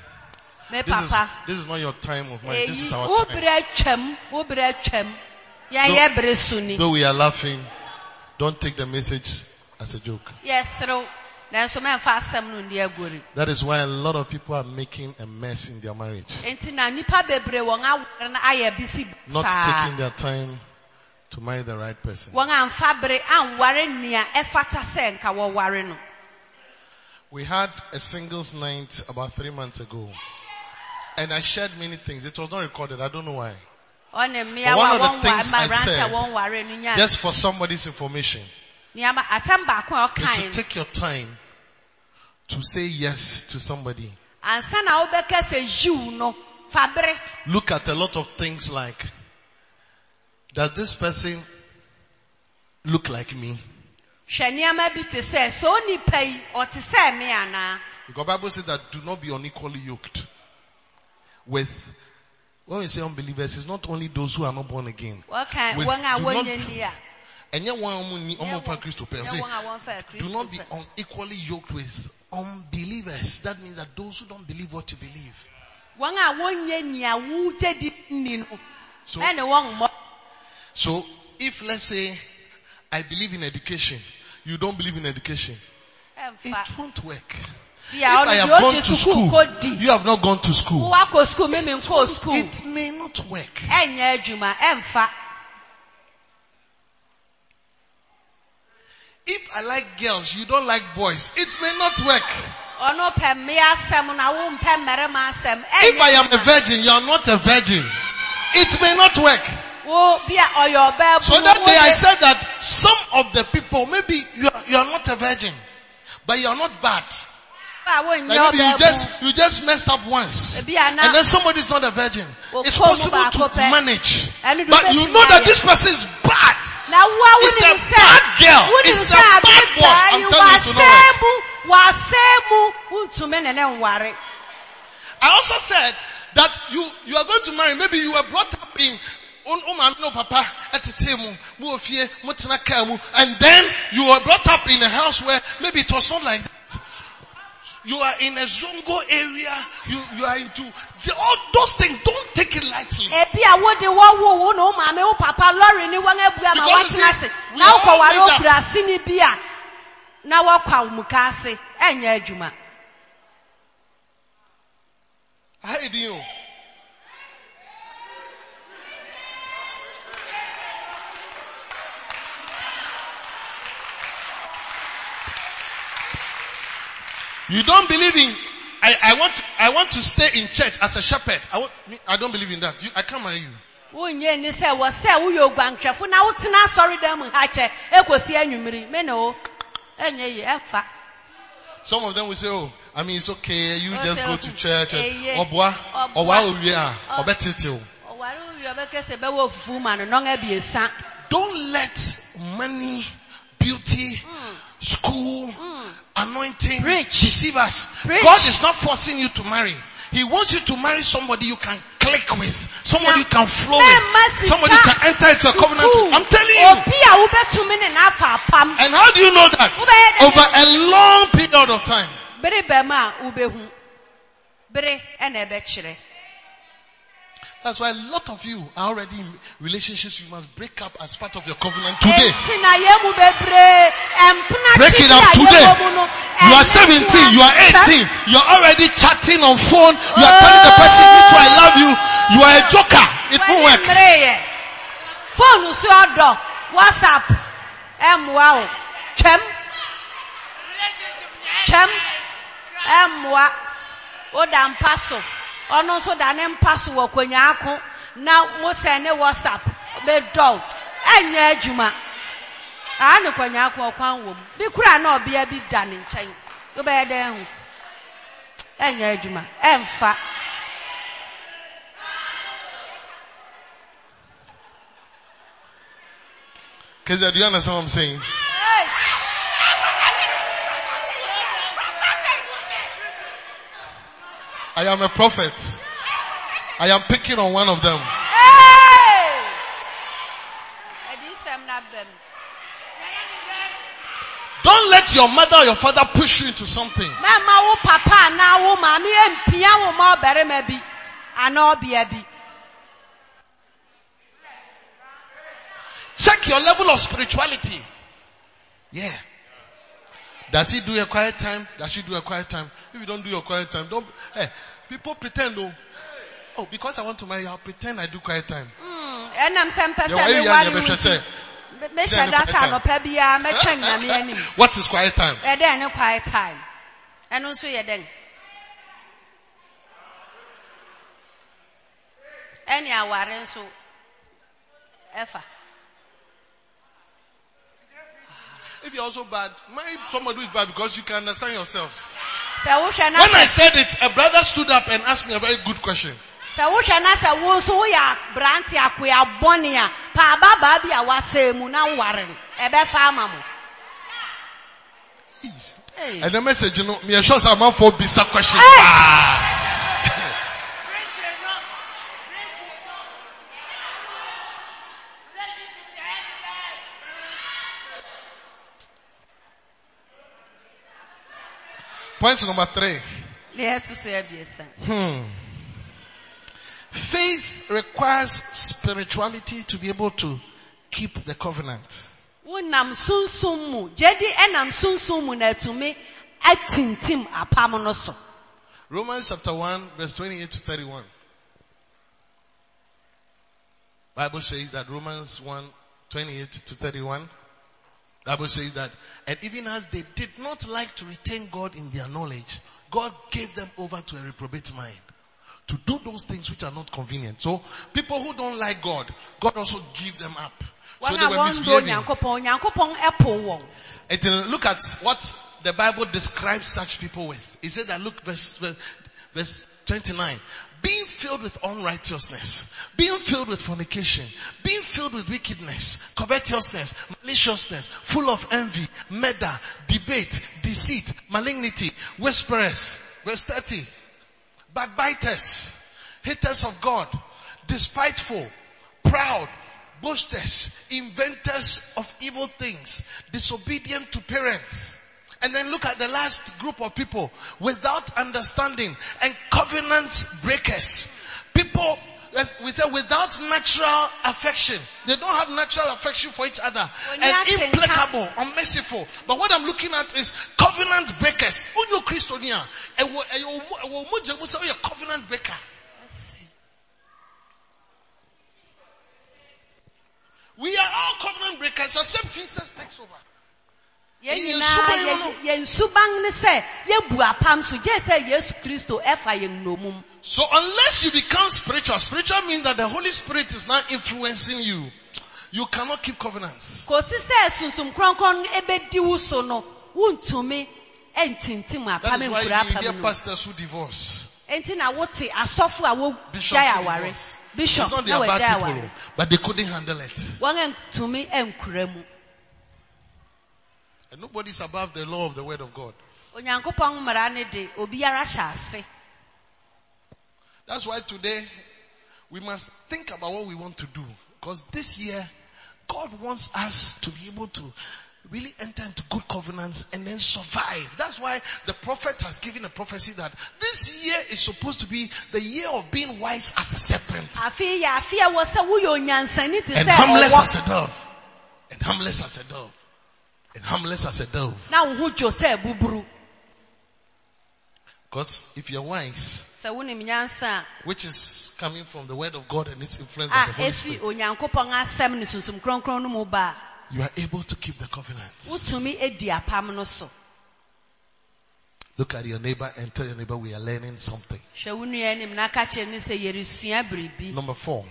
me this is, papa this is not your time of marriage. This is our time. bere atwam wo bere atwam yɛnyɛ bere so Though we are laughing, don't take the message as a joke. yɛserew nanso mɛmfa asɛm no ndi agori That is why a lot of people are making a mess in their marriage. enti nipa bebree wɔn aware no ayɛ Not taking their time to marry the right person. wɔn amfa bere anware nea ɛfata sɛ nka We had a singles night about three months ago. And I shared many things. It was not recorded. I don't know why. But one of the things I said, wɔn ware no nya Just for somebody's information. nneɛma asɛm baako a Is to take your time to say yes to somebody. ansa na wobɛka sɛ yiw no fa bere Look at a lot of things like, does this person look like me? hwɛ nneɛma bi te sɛ sɛ onipa yi ɔte sɛ me anaa Because Bible says that do not be unequally yoked with, when we say unbelievers, it's not only those who are not born again. wɔka With- wɔn a do not- wɔnyɛ ni a And yet one woman, nyɛ wɔn- Christo pɛ. nyɛ Say, wɔn a wɔmfa do not be unequally yoked with unbelievers. That means that those who don't believe what you believe. wɔn a wɔnyɛ nea wogye di ni So, ɛne wɔn mmɔ so if let's say I believe in education, you don't believe in education, it won't work. If I have gone to school, you have not gone to school. wowakɔ sukuu mimi It may not work. ɛnyɛ adwuma ɛmfa If I like girls, you don't like boys, it may not work. ɔno pɛ mmea asɛm na wo mpɛ mmarima asɛm If I am a virgin, you are not a virgin, it may not work. wo bi a ɔyɛ ɔbaa So that day I said that some of the people, maybe you are, you are not a virgin, but you are not bad. Like maybe you just, you just messed up once. Ebi a na- And then somebody is not a virgin. It's possible to manage. But you know that this person is bad. na wo a It's a bad girl. It's a bad boy. I'm telling you to know wasɛe mu wasɛe mu wontumi ne ne nware I also said that you, you are going to marry. Maybe you were brought up in no papa etete mu, mu ofie, mu tena and then you were brought up in a house where maybe it was not like that. You are in a zongo area. You, you are into the, all those things. Don't take it lightly. ebi a wode wɔwo wo na wo maame wo papa lɔre ne wɔn abua ma Because you see, we are all wokɔware made up. okura aseni bi na wɔkɔ awumuka ase ɛnyɛ adwuma How do you? Don't believe in, I, I want, I want to stay in church as a shepherd. I, want, I don't believe in that. You, I can't marry you. wonyɛ ni sɛ wɔ sɛ woyɛ oguanhwɛfo na wotena asɔredan mu ha kyɛ ekosi anwummere me ne wo ɛnyɛ yi ɛmfa Some of them will say, oh, I mean, it's okay. You just go to church. and yeah. Obwa, Obwa. Obwa owie a, obetete o. ɔware wowie ɔbɛkɛ sɛ bɛwɔ fufu ma no nɔŋa biesa Don't let money, beauty, mm. school, mm. Anointing Preach. deceive us. Preach. God is not forcing you to marry. He wants you to marry somebody you can click with, somebody you can flow with, somebody you can enter into a covenant with. I'm telling you. obi a wobɛtumi ne n'afa apam And how do you know that? Over a long period of time. That's why a lot of you are already in relationships you must break up as part of your covenant today. Enti na yɛn mu bebree ɛmpena Break it up today. yɛwɔ mu no, You are 17, you are 18, you're already chatting on phone, you are telling the person, too, I love you, you are a joker. It won't work. Phone WhatsApp, ɛmmoa o. Twɛm. Twɛm. Ɛmmoa. Woda mpa so. Ɔno nso da ne mpa so wɔ. Na mo sɛ ne WhatsApp bɛdɔw. Ɛnyɛ adwuma. Aa ne konyaa ako ɔkwan wɔ mu. Bi kura na ɔbea bi da ne nkyɛn. Wobɛyɛ dɛn ho? Ɛnyɛ adwuma. Ɛmfa. Kezia, do you understand what I'm saying? I am a prophet. I am picking on one of them. Hey! Ɛdi nsɛm na bɛm. Don't let your mother or your father push you into something. Mɛma wo papa anaa wo maame empia wo ma ɔbarima bi anaa ɔbea bi. Check your level of spirituality. Yeah. Does he do a quiet time? Does she do a quiet time? If you don't do your quiet time, don't, hey, people pretend oh, oh, because I want to marry, I'll pretend I do quiet time. Hmm, Ɛnam sɛ mpɛ Yeah, sɛ why you me yarn wale your wo best nti. say? Me- Mehyɛ da sɛ anɔpa biara mɛtwɛn nyame anim. What is quiet time? Eh, Ɛdɛn ne quiet time. Ɛno nso yɛ dɛn. Ɛne aware nso ɛfa. If you're also bad, marry somebody who is bad because you can understand yourselves. Sɛ wohwɛ na When I said it, a brother stood up and asked me a very good question. sɛ wohwɛ na sɛ wo nso woyɛ aberante akoa bɔne a pa ababaa bi a wasɛe mu na woware no ɛbɛfa ama mo Hey. And the message, you know, me sure some man for bisa question. Hey. Point number three. deɛ ɛto so abiesa Hmm. Faith requires spirituality to be able to keep the covenant. wonam sunsum mu gyedi ɛnam sunsum mu na atumi atintim apam no so Romans chapter 1 verse 28 to 31. Bible says that Romans 1 28 to 31. Bible says that, and even as they did not like to retain God in their knowledge, God gave them over to a reprobate mind to do those things which are not convenient. So people who don't like God, God also give them up. So they were misbehaving. onyankopɔn onyankopɔn ɛpo wɔn And look at what the Bible describes such people with. It said that look verse, verse, verse 29. Being filled with unrighteousness, being filled with fornication, being filled with wickedness, covetousness, maliciousness, full of envy, murder, debate, deceit, malignity, whisperers. Verse 30. Backbiters, haters of God, despiteful, proud, boasters, inventors of evil things, disobedient to parents. And then look at the last group of people without understanding and covenant breakers. People as we say without natural affection. They don't have natural affection for each other. When And implacable, unmerciful. But what I'm looking at is covenant breakers. Unyo Christonia. A oh, covenant breaker. We are all covenant breakers except Jesus takes over. Yɛn Yɛn nyinaa suban no. yɛ- yɛn suban ne sɛ yɛbu apam so gye sɛ yesu kristo ɛfa yɛn nnomum So unless you become spiritual, spiritual means that the Holy Spirit is now influencing you. You cannot keep covenants. kòsi sɛ sunsum kronkron no ebedi wo so no wuntumi ɛntintim That apam is why you hear pastors who divorce. enti na wote asɔfo a wogyae who aware bishop na their wɔgyae bad people, aware but they couldn't handle it. wɔn ntumi ɛnkura mu And nobody's above the law of the word of God. onyankopɔn mmara ne de obiara hyɛ ase That's why today we must think about what we want to do. Because this year, God wants us to be able to really enter into good covenants and then survive. That's why the prophet has given a prophecy that this year is supposed to be the year of being wise as a serpent afei yɛ afei a wɔ sɛ woyɛ onyansani te and harmless as a dove. And harmless as a dove. And harmless as a dove. na wo ho dwo sɛ buburu Because if you're wise, sɛ wonim nyansa which is coming from the word of God and it's influenced a ah, by a the Holy efi Spirit, onyankopɔn asɛm ne sunsum kronkron no mu ba you are able to keep the covenant. wotumi edi apam no so Look at your neighbor and tell your neighbor we are learning something. hwɛ wo nua anim na ka kyerɛ ne sɛ yɛresua biribi Number four.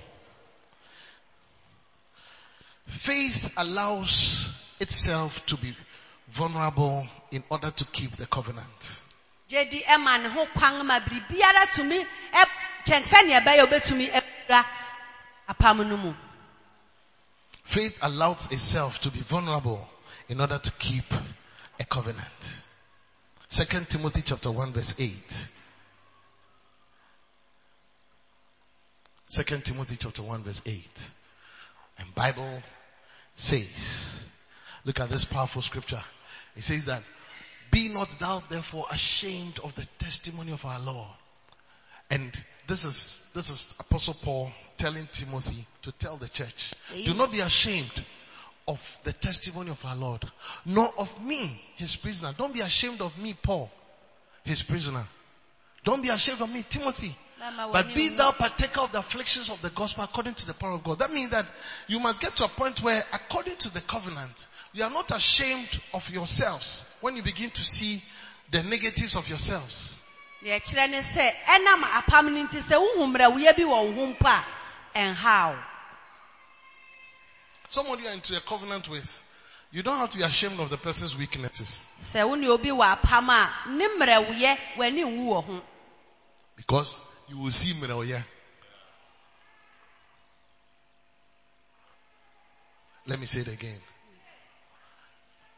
Faith allows itself to be vulnerable in order to keep the covenant. gye di ɛma ne ho kwan ma biribiara tumi ɛ kyɛn sɛnea ɛbɛyɛ obetumi ɛkura apam no mu Faith allows itself to be vulnerable in order to keep a covenant. Second Timothy chapter 1 verse 8. Second Timothy chapter 1 verse 8. And Bible says, look at this powerful scripture. It says that, be not thou therefore ashamed of the testimony of our Lord. And this is, this is Apostle Paul telling Timothy to tell the church, do not be ashamed of the testimony of our Lord, nor of me, his prisoner. Don't be ashamed of me, Paul, his prisoner. Don't be ashamed of me, Timothy. But be thou partaker of the afflictions of the gospel according to the power of God. That means that you must get to a point where according to the covenant, you are not ashamed of yourselves when you begin to see the negatives of yourselves. deɛ ɛkyerɛ ne sɛ ɛnam apam no nti sɛ wohu mmerɛwoyɛ bi wɔ wo ho mpo a ɛnhaw Someone you are into a covenant with, You don't have to be ashamed of the person's weaknesses sɛ wo ne obi wɔ apam a ne mmerɛwoyɛ w'ani nwu wɔ ho because you will see Miraoya. Let me say it again.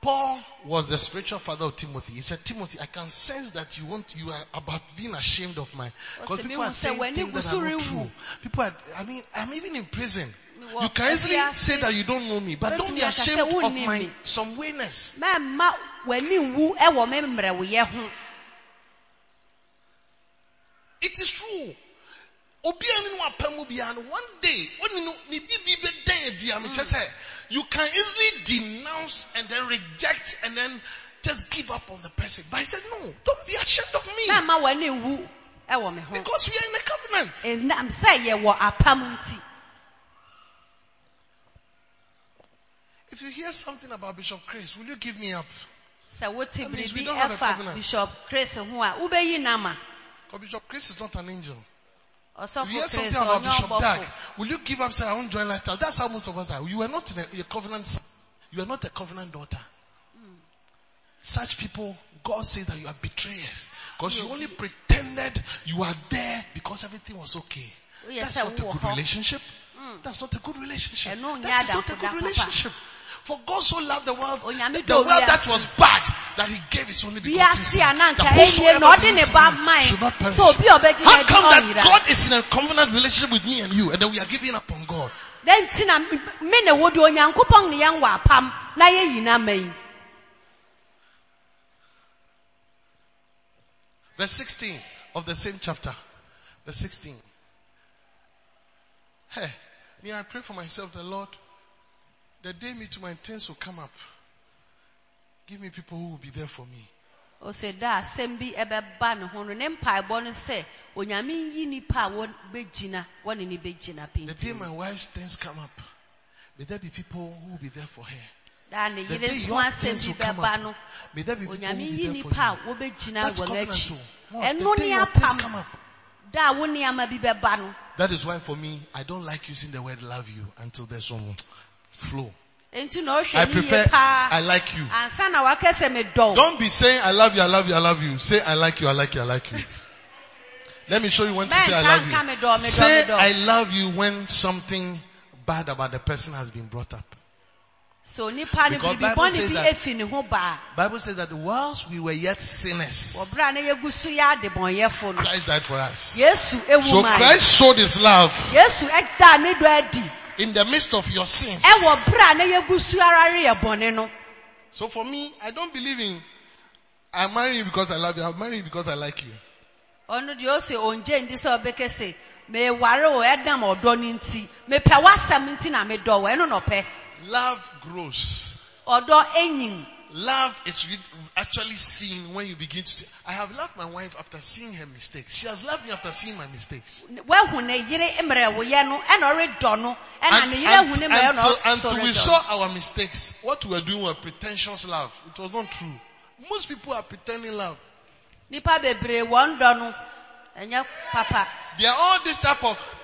Paul was the spiritual father of Timothy. He said, Timothy, I can sense that you want, you are about being ashamed of my, because people are saying w'ani things that are not true. People are, I mean, I'm even in prison. Wɔ You can easily say that you don't know me, but don't be Wobɛtumi aka sɛ ashamed of my me. some wayness. mɛmma w'ani nwu ɛwɔ me mmerɛwoyɛ ho It is true. Obiara ni wapɛ mu biara no, one day, when you know, ni bibi bɛdan adi a mekyɛ sɛ, you can easily denounce and then reject and then just give up on the person. But I said, no, don't be ashamed of me. mɛmma w'ani nwu ɛwɔ Because we are in a covenant. ɛnam sɛ yɛwɔ apam nti If you hear something about Bishop Chris, will you give me up? sɛ wote That we biribi don't have a ɛfa covenant. bishop chris ho a wobɛyi nama Because Bishop Chris is not an angel. If you hear something about Bishop Dag, will you give up say I won't join lifestyle? That's how most of us are. You are not a, a covenant son. You are not a covenant daughter. Such people, God says that you are betrayers. Because you only pretended you are there because everything was okay. woyɛ That's sɛ not a good relationship. That's not a good relationship. That is not a good relationship. For God so loved the world, the, the world that was bad, that He gave His only begotten Son. that whosoever na ɔde ne believes in Him should not perish. sɛ obi a ɔbɛgye How come that God is in a covenant relationship with me and you, and then we are giving up on God? dɛn nti na me ne wo de onyankopɔn ne yɛn wɔ apam na yɛyi nama yi Verse 16 of the same chapter. Verse 16. Hey, me, I pray for myself, the Lord, the day me to my intents will come up. Give me people who will be there for me. da asɛm bi ɛbɛba ne ho no ne mpaebɔ no sɛ onyame yi nipa a wɔbɛgyina wɔne ne bɛgyina The day my wife's things come up, may there be people who will be there for her. da ne The yere day ho your things asɛm will bi come bɛba up, no may there be people who will be yi there for nipa a you. wɔbɛgyina That's wɔn covenant akyi too. More, ɛno day ne your things come apam up. da a wo nneɛma bi bɛba no That is why for me, I don't like using the word love you until there's some flow. I prefer, I like you. ansa na waka sɛ Don't be saying I love you, I love you, I love you. Say I like you, I like you, I like you. Let me show you when to say I love you. and do, me do, Say. I love you when something bad about the person has been brought up. so nipa biribi Bible says that- efi ne ho baa Bible says that whilst we were yet sinners, wɔ bere a na yɛgu so yɛ adebɔnyɛfo no Christ died for us. So Christ showed his love yesu ɛda ne dɔ adi in the midst of your sins. ɛwɔ bere a na yɛgu so ara reyɛ bɔne no So for me, I don't believe in I'm marrying you because I love you. I'm marrying you because I like you. ɔno deɛ ɔsɛ ɔngye ndi sɛ ɔbɛkɛ sɛ meware o ɛdam ɔdɔ no nti mepɛ w'asɛm nti na medɔ wɔ ɛno na ɔpɛ Love grows. ɔdɔ enyin Love is actually seen when you begin to see. I have loved my wife after seeing her mistakes. She has loved me after seeing my mistakes. wahu ne yere mmerɛwoyɛ no ɛna ɔredɔ no ɛna And- ne yere hu and- ne mmerɛ no until, until we saw our mistakes, what we were doing was pretentious love. It was not true. Most people are pretending love. nipa bebree wɔn dɔ no papa They are all this type of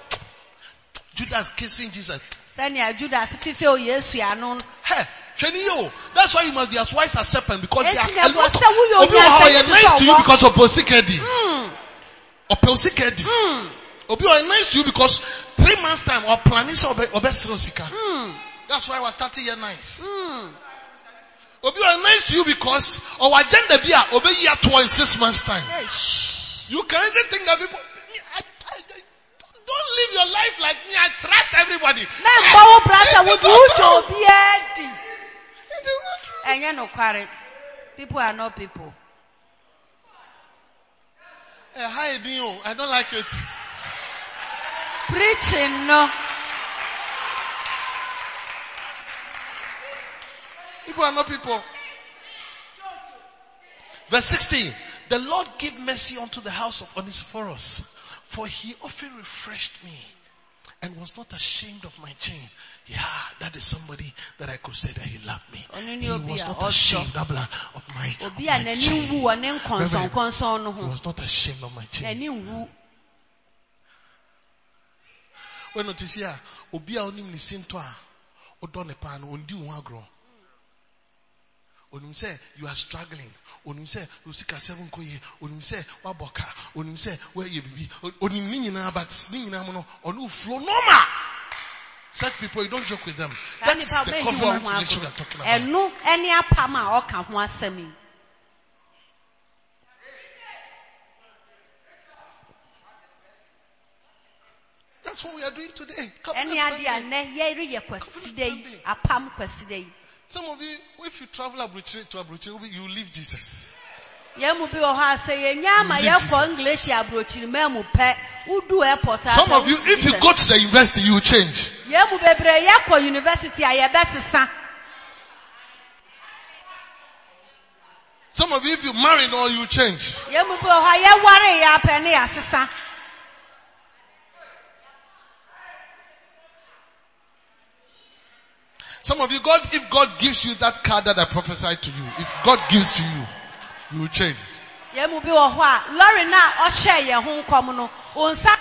Judas kissing Jesus. sɛnea judas fife o yesu Hey, That's why you must be as wise as serpent because they are a lot of ɛwɔ sɛ woyɛ Obi wɔ hɔ a onyansani ɔyɛ te nice to you because of posikedi. Mm, Ɔpɛ osikedi. mm, Obi wɔ nice to you because three months time or planning sɛ ɔbɛ ɔbɛ sere sika. mm, That's why I was starting here nice. mm. Obi wɔ nice to you because our agenda bi a ɔbɛyi atoɔ in six months time. You can easily think that people, don't live your life like me. I trust everybody. na mba brata It wo is di It is not true. ɛnyɛ nokware people are not people Eh, hi, Dio. I don't like it. preaching no People are not people. Verse 16. The Lord give mercy unto the house of Onesiphorus, for he often refreshed me and was not ashamed of my chain. Yeah, that is somebody that I could say that he loved me. He was not ashamed of my, of my n'ani chain. wu wɔ ne nkɔnsɔnkɔnsɔn no He was not ashamed of my chain. When notice here, obi a onim ne sinto a, odɔ ne paa no, ondi wo agorɔ. Onim sɛ you are struggling. Onim sɛ osika seven nkɔ yie. Onim sɛ wabɔ car. Onim sɛ wɔyɛ bibi. Onim ne nyinaa but ne nyinaa mu no ɔno flow normal. Such people you don't joke with them. That is the covenant relationship we are talking about. ɛno ɛne apam a ɔka ho asɛm yi That's what we are doing today. Covenant adeɛ a Sunday. nnɛ yɛreyɛ kwasida yi Sunday. apam kwasida yi Some of you, if you travel to Abuchi, you leave Jesus. Mm. Some of you, if you go to the university, you change. yɛn mu bebree yɛkɔ university a yɛbɛsesa Some of you, if you marry, no, you change. yɛn mu bi wɔ hɔ a yɛware yɛ apɛ Some of you, God, if God gives you that card that I prophesied to you, if God gives to you, you will change. yɛn mu bi wɔ hɔ a lɔri na ɔhyɛ yɛn ho nkɔm no onsa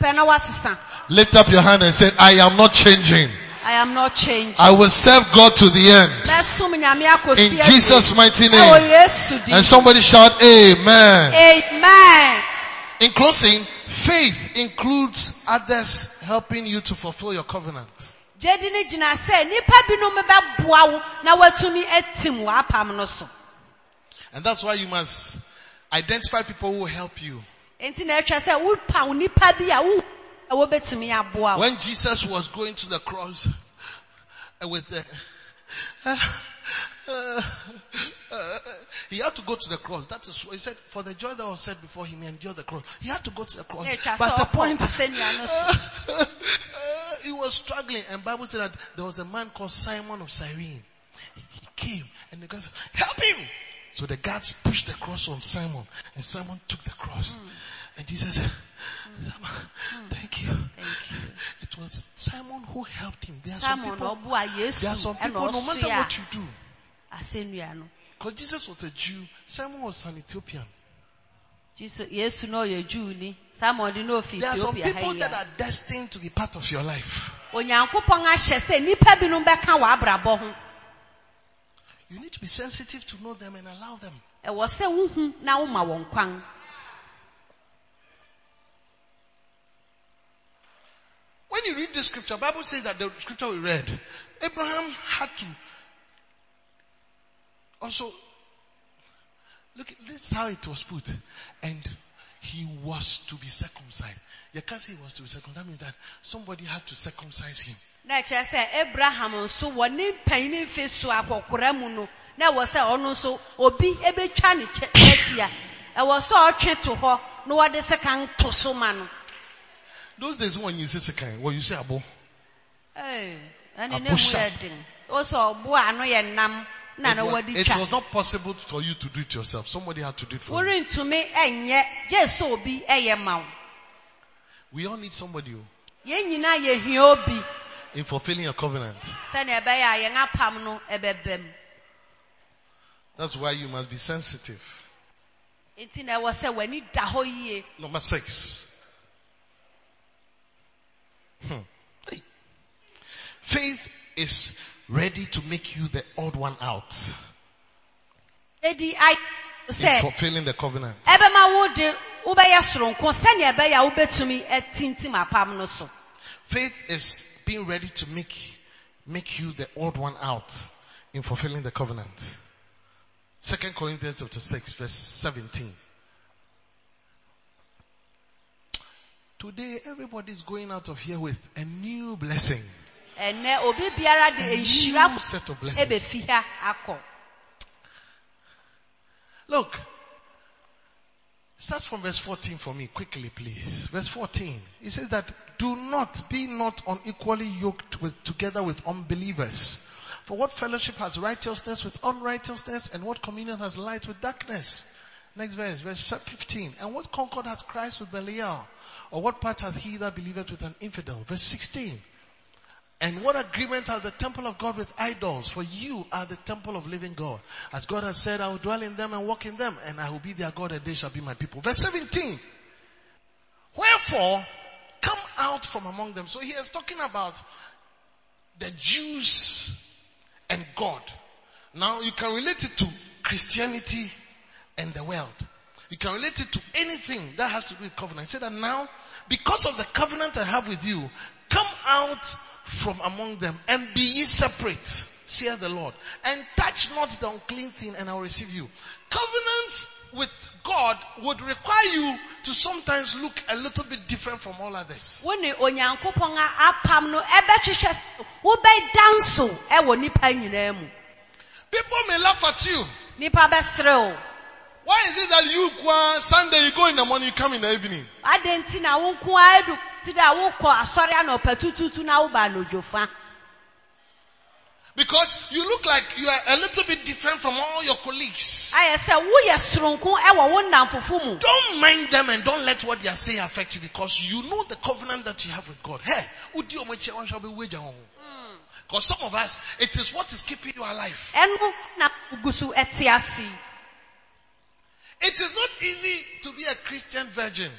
pɛ na wasesa Lift up your hand and say, I am not changing. i am not changed I will serve God to the end. mɛsum nyame akɔ In Jesus' mighty name. And somebody shout, Amen. amen In closing, faith includes others helping you to fulfill your covenant. gyedi ne gyina sɛ nipa binom bɛboa wo na watumi atim w'apam no so And that's why you must identify people who will help you. enti na ɛtwa sɛ wopaw nipa bi a wo a wobɛtumi aboa wo When Jesus was going to the cross uh, with the, uh, uh, uh, he had to go to the cross. That is why he said, for the joy that was set before him, he endured the cross. He had to go to the cross. Yeah, it was But the point, asɛnnua no so. uh, he was struggling and Bible said that there was a man called Simon of Cyrene. He he came and the guys, help him! So the guards pushed the cross on Simon and Simon took the cross. And Jesus said, Simon, thank you. It was Simon who helped him. There are some Simon people, ɔboa yesu. there are some people, no matter what you do, because Jesus was a Jew, Simon was an Ethiopian. Jesu- yesu na ɔyɛ juu simon de na ofi There are some people that are destined to be part of your life. onyankopɔn ahyɛ sɛ nipa binom bɛka w'abrabɔ ho You need to be sensitive to know them and allow them. ɛwɔ sɛ wohu na woma wɔn kwan When you read the scripture, Bible says that the scripture we read, Abraham had to also look. at This is how it was put, and he was to be circumcised. You can't say he was to be circumcised. That means that somebody had to circumcise him. na ɛkyerɛ sɛ abraham nso wɔ ne panyin fi so akɔkora mu no na ɛwɔ sɛ ɔno nso obi ebetwa ne kyɛ atia ɛwɔ sɛ ɔtwe to hɔ na wɔde sekan to so ma no Those days when you say second, well you say abo. Ee, ɛne ne mu yɛ den ɔsɛ ɔbo a ano yɛ nam na It was, wɔde it was twa not possible for you to do it yourself. Somebody had to do it for you. worentumi ɛnyɛ gye sɛ obi ɛyɛ ma wo We all need somebody oh, yɛn nyinaa yɛhia obi in fulfilling a covenant. sɛnea ɛbɛyɛ a yɛn apam no ɛbɛbɛ mu That's why you must be sensitive. nti na ɛwɔ sɛ w'ani da hɔ yie Number six. Hmm. Faith is ready to make you the odd one out in fulfilling the covenant. ɛbɛma wo de wobɛyɛ soronko sɛnea ɛbɛyɛ a wobɛtumi atintim apam no so Faith is being ready to make, make you the odd one out in fulfilling the covenant. Second Corinthians chapter 6 verse 17. Today everybody's going out of here with a new blessing. Ɛnɛ obi biara de A new nhyira set of blessings. ɛbɛfi ha akɔ Look. Start from verse 14 for me quickly please. Verse 14. It says that do not be not unequally yoked with together with unbelievers. For what fellowship has righteousness with unrighteousness and what communion has light with darkness? Next verse, verse 15. And what concord has Christ with Belial? Or what part hath he that believeth with an infidel? Verse 16. And what agreement has the temple of God with idols? For you are the temple of living God. As God has said, I will dwell in them and walk in them, and I will be their God, and they shall be my people. Verse 17. Wherefore, come out from among them. So he is talking about the Jews and God. Now you can relate it to Christianity and the world. You can relate it to anything that has to do with covenant. Say that now, because of the covenant I have with you, come out from among them and be ye separate, saith the Lord, and touch not the unclean thing and I will receive you. Covenants with God would require you to sometimes look a little bit different from all others. wo ne onyankopɔn a apam no ɛbɛhyehyɛ wobɛda nso ɛwɔ nipa nyinaa mu People may laugh at you. Why is it that you, Kwa, Sunday, you go in the morning, you come in the evening? Adɛn nti na wo nko ara edu ti dɛ wokɔ asɔre anɔpa tututu na woba anodwofa Because you look like you are a little bit different from all your colleagues. ayɛ sɛ woyɛ soronko ɛwɔ wo nnamfofo mu Don't mind them and don't let what they are saying affect you because you know the covenant that you have with God. Hey, udi omo che wan shall be wager on. Because some of us, it is what is keeping you alive. ɛno na wogu so ɛte ase It is not easy to be a Christian virgin.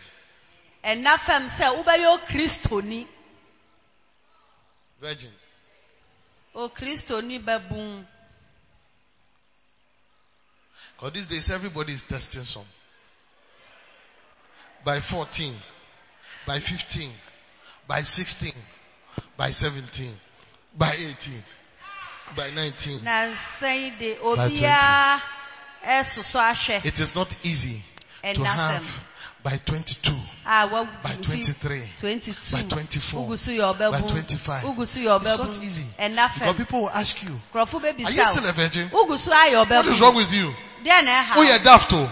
Ɛna fam sɛ wobɛyɛ okristoni Virgin. okristoni bɛbun Because these days everybody is testing some. By 14, by 15, by 16, by 17, by 18, by 19. na nsɛn de obiara ɛsoso ahwɛ It is not easy to have by 22, ah, a wagu by 23, 22 by 24, wogu so yɛ by ɔbɛbun 25. wogu so yɛ It's not easy. Because people will ask you, are you still a virgin? ayɛ ah, What is wrong with you? Oh ɛha daft oh.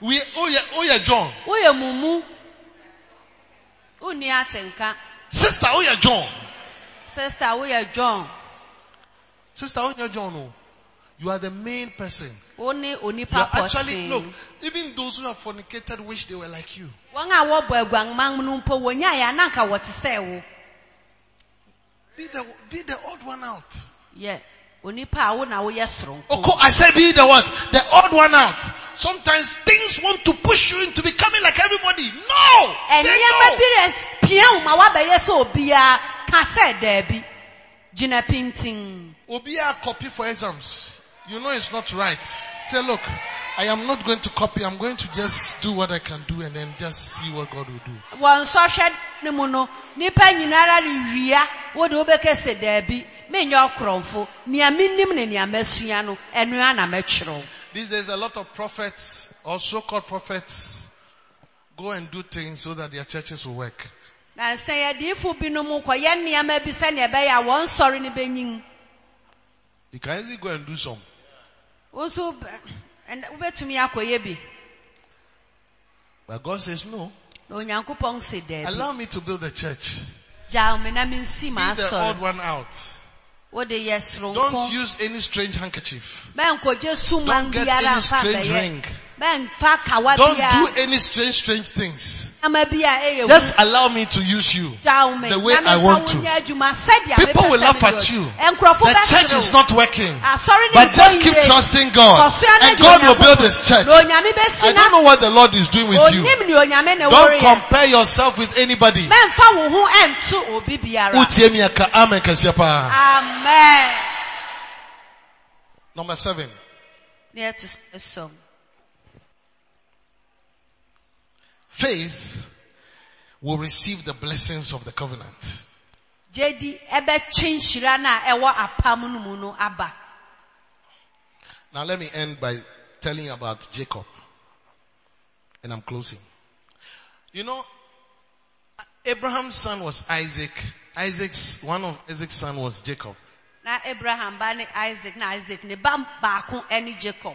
We, oh yeah, oh John. Oh, woyɛ mumu oh, wonni atenka Sister, oh yeah, John. sister oh, woyɛ john Sister, oh yeah, John. You are the main person. You are actually, look, even those who have fornicated wish they were like you. wɔn a wɔbɔ aguaman no mpo wɔnya yɛ ananka wɔte sɛ wo Be the, be the odd one out. yɛ onipa a wo na woyɛ soronko Okay, I said be the what? The odd one out. Sometimes things want to push you into becoming like everybody. No! Say no! bi rɛ pia wo ma woabɛyɛ sɛ obiara ka sɛ daabi gyina pintin Obia copy for exams. You know it's not right. Say look, I am not going to copy. I'm going to just do what I can do and then just see what God will do. wɔn nsɔhwɛ ne mu no nipa nyinara rewia wode wobɛkɛ sɛ daabi menyɛ ɔkorɔmfo nea menim ne nea masua no ɛnoa na mɛkyerɛw These days a lot of prophets or so-called prophets go and do things so that their churches will work. na nsɛ yɛdiifo binom kɔyɛ nneɛma bi sɛnea ɛbɛyɛ a wɔn sɔre no bɛnyin You can easily go and do some. Wo nso wobɛtumi akɔyɛ bi But God says no. na onyankopɔn sɛ daabi Allow me to build a church. gyaw me na mensi Be the odd one out. wode yɛ Don't soronko use any strange handkerchief. mɛnkɔgye Don't get biara any mfa strange bɛyɛ ring. Don't do any strange, strange things. a ɛyɛ Just allow me to use you. the way I want to. People will laugh at you. The church is not working. But just keep trusting God. And God will build. His church. na onyame bɛsi I don't know what the Lord is doing with you. onim ne onyame ne Don't compare yourself with anybody. mɛmfa wo ho ɛnto obi biara Utie mi aka amen kɛseɛ paa. amen Number seven. ne ɛto so Faith will receive the blessings of the covenant. gyedi ɛbɛtwe nhyira no a ɛwɔ apam no mu no aba Now let me end by telling you about Jacob. And I'm closing. You know, Abraham's son was Isaac. Isaac's, one of Isaac's son was Jacob. Now abraham ba ne isaac na isaac ne ba baako jacob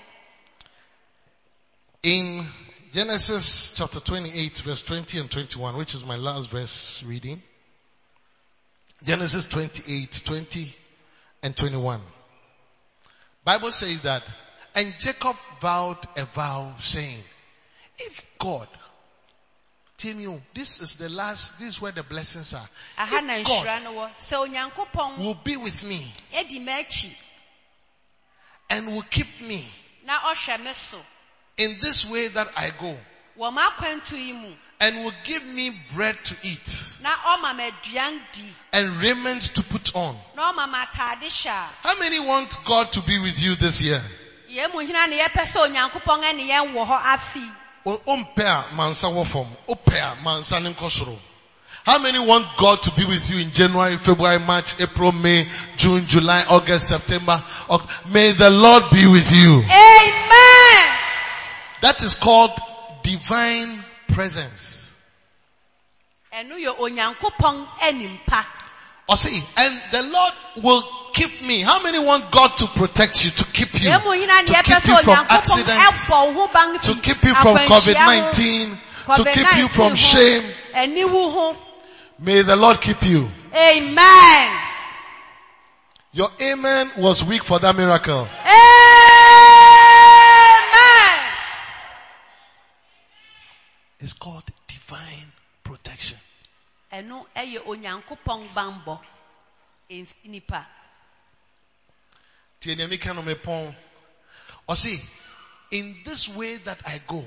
In Genesis chapter 28 verse 20 and 21, which is my last verse reading. Genesis 28, 20 and 21. Bible says that, and Jacob vowed a vow saying, if God, Timmy, this is the last, this is where the blessings are. If God nhyira no wɔ sɛ onyankopɔn will be with me and will keep me na ɔhwɛ me so in this way that I go wɔ m'akwantu yi mu and will give me bread to eat na ɔma me aduan di and raiment to put on. na ɔma me atade hyɛ a How many want God to be with you this year? yɛn mu hena ne yɛpɛ sɛ onyankopɔn ɛne yɛn wɔ hɔ afi O- Ompɛ a mansa wɔ fam. Opɛ a mansa ne nkɔ soro. How many want God to be with you in January, February, March, April, May, June, July, August, September? May the Lord be with you. amen That is called divine presence. Or oh, see, and the Lord will keep me. How many want God to protect you, to keep you, yɛn mu hena ne to keep you from accidents, ɛbɔ wo ho ban to keep you from COVID-19, to keep you from shame? ho, aniwu ho May the Lord keep you. amen Your amen was weak for that miracle. amen It's called divine protection. ɛno ɛyɛ onyankopɔn banbɔ nipa Tie nea meka no mepɔn. Or see, in this way that I go,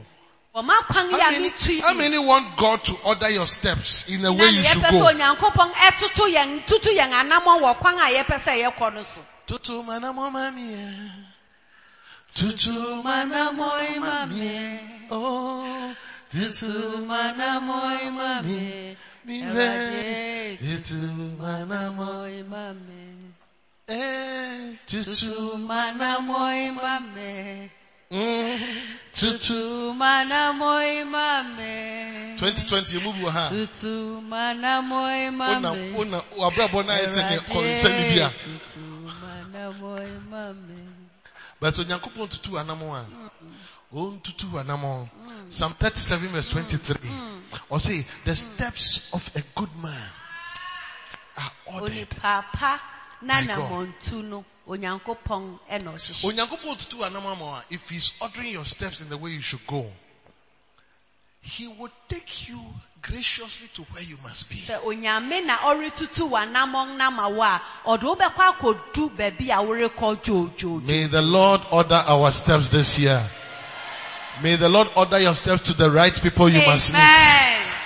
wɔma kwan yi how many, how many want God to order your steps in the way you should go? ɛtoto yɛn tutu anammɔn wɔ kwan a yɛpɛ sɛ yɛkɔ no so Tutu manamo mami. Tutu Manamoi mami. Oh, tutu manamo mami. Mire. Tutu manamo. Eh, tutu manamo. Mm, Tutu. 2020 emubu ha. Una, una, wabrabo na ese ne konse ni bia. But so nyankopon tutu anamo a. O tutu anamo. Psalm 37 verse 23. Or say, the steps of a good man are ordered. onipa pa na My God. namɔntu no onyankopɔn ɛna ɔhyehyɛ Onyankopon tutu anamo ama a, if he's ordering your steps in the way you should go, he will take you graciously to where you must be. sɛ onyame na ɔretutu w'anammɔn nama wo a ɔde wo akɔdu baabi a worekɔ dwoodwoo May the Lord order our steps this year. May the Lord order your steps to the right people you must meet.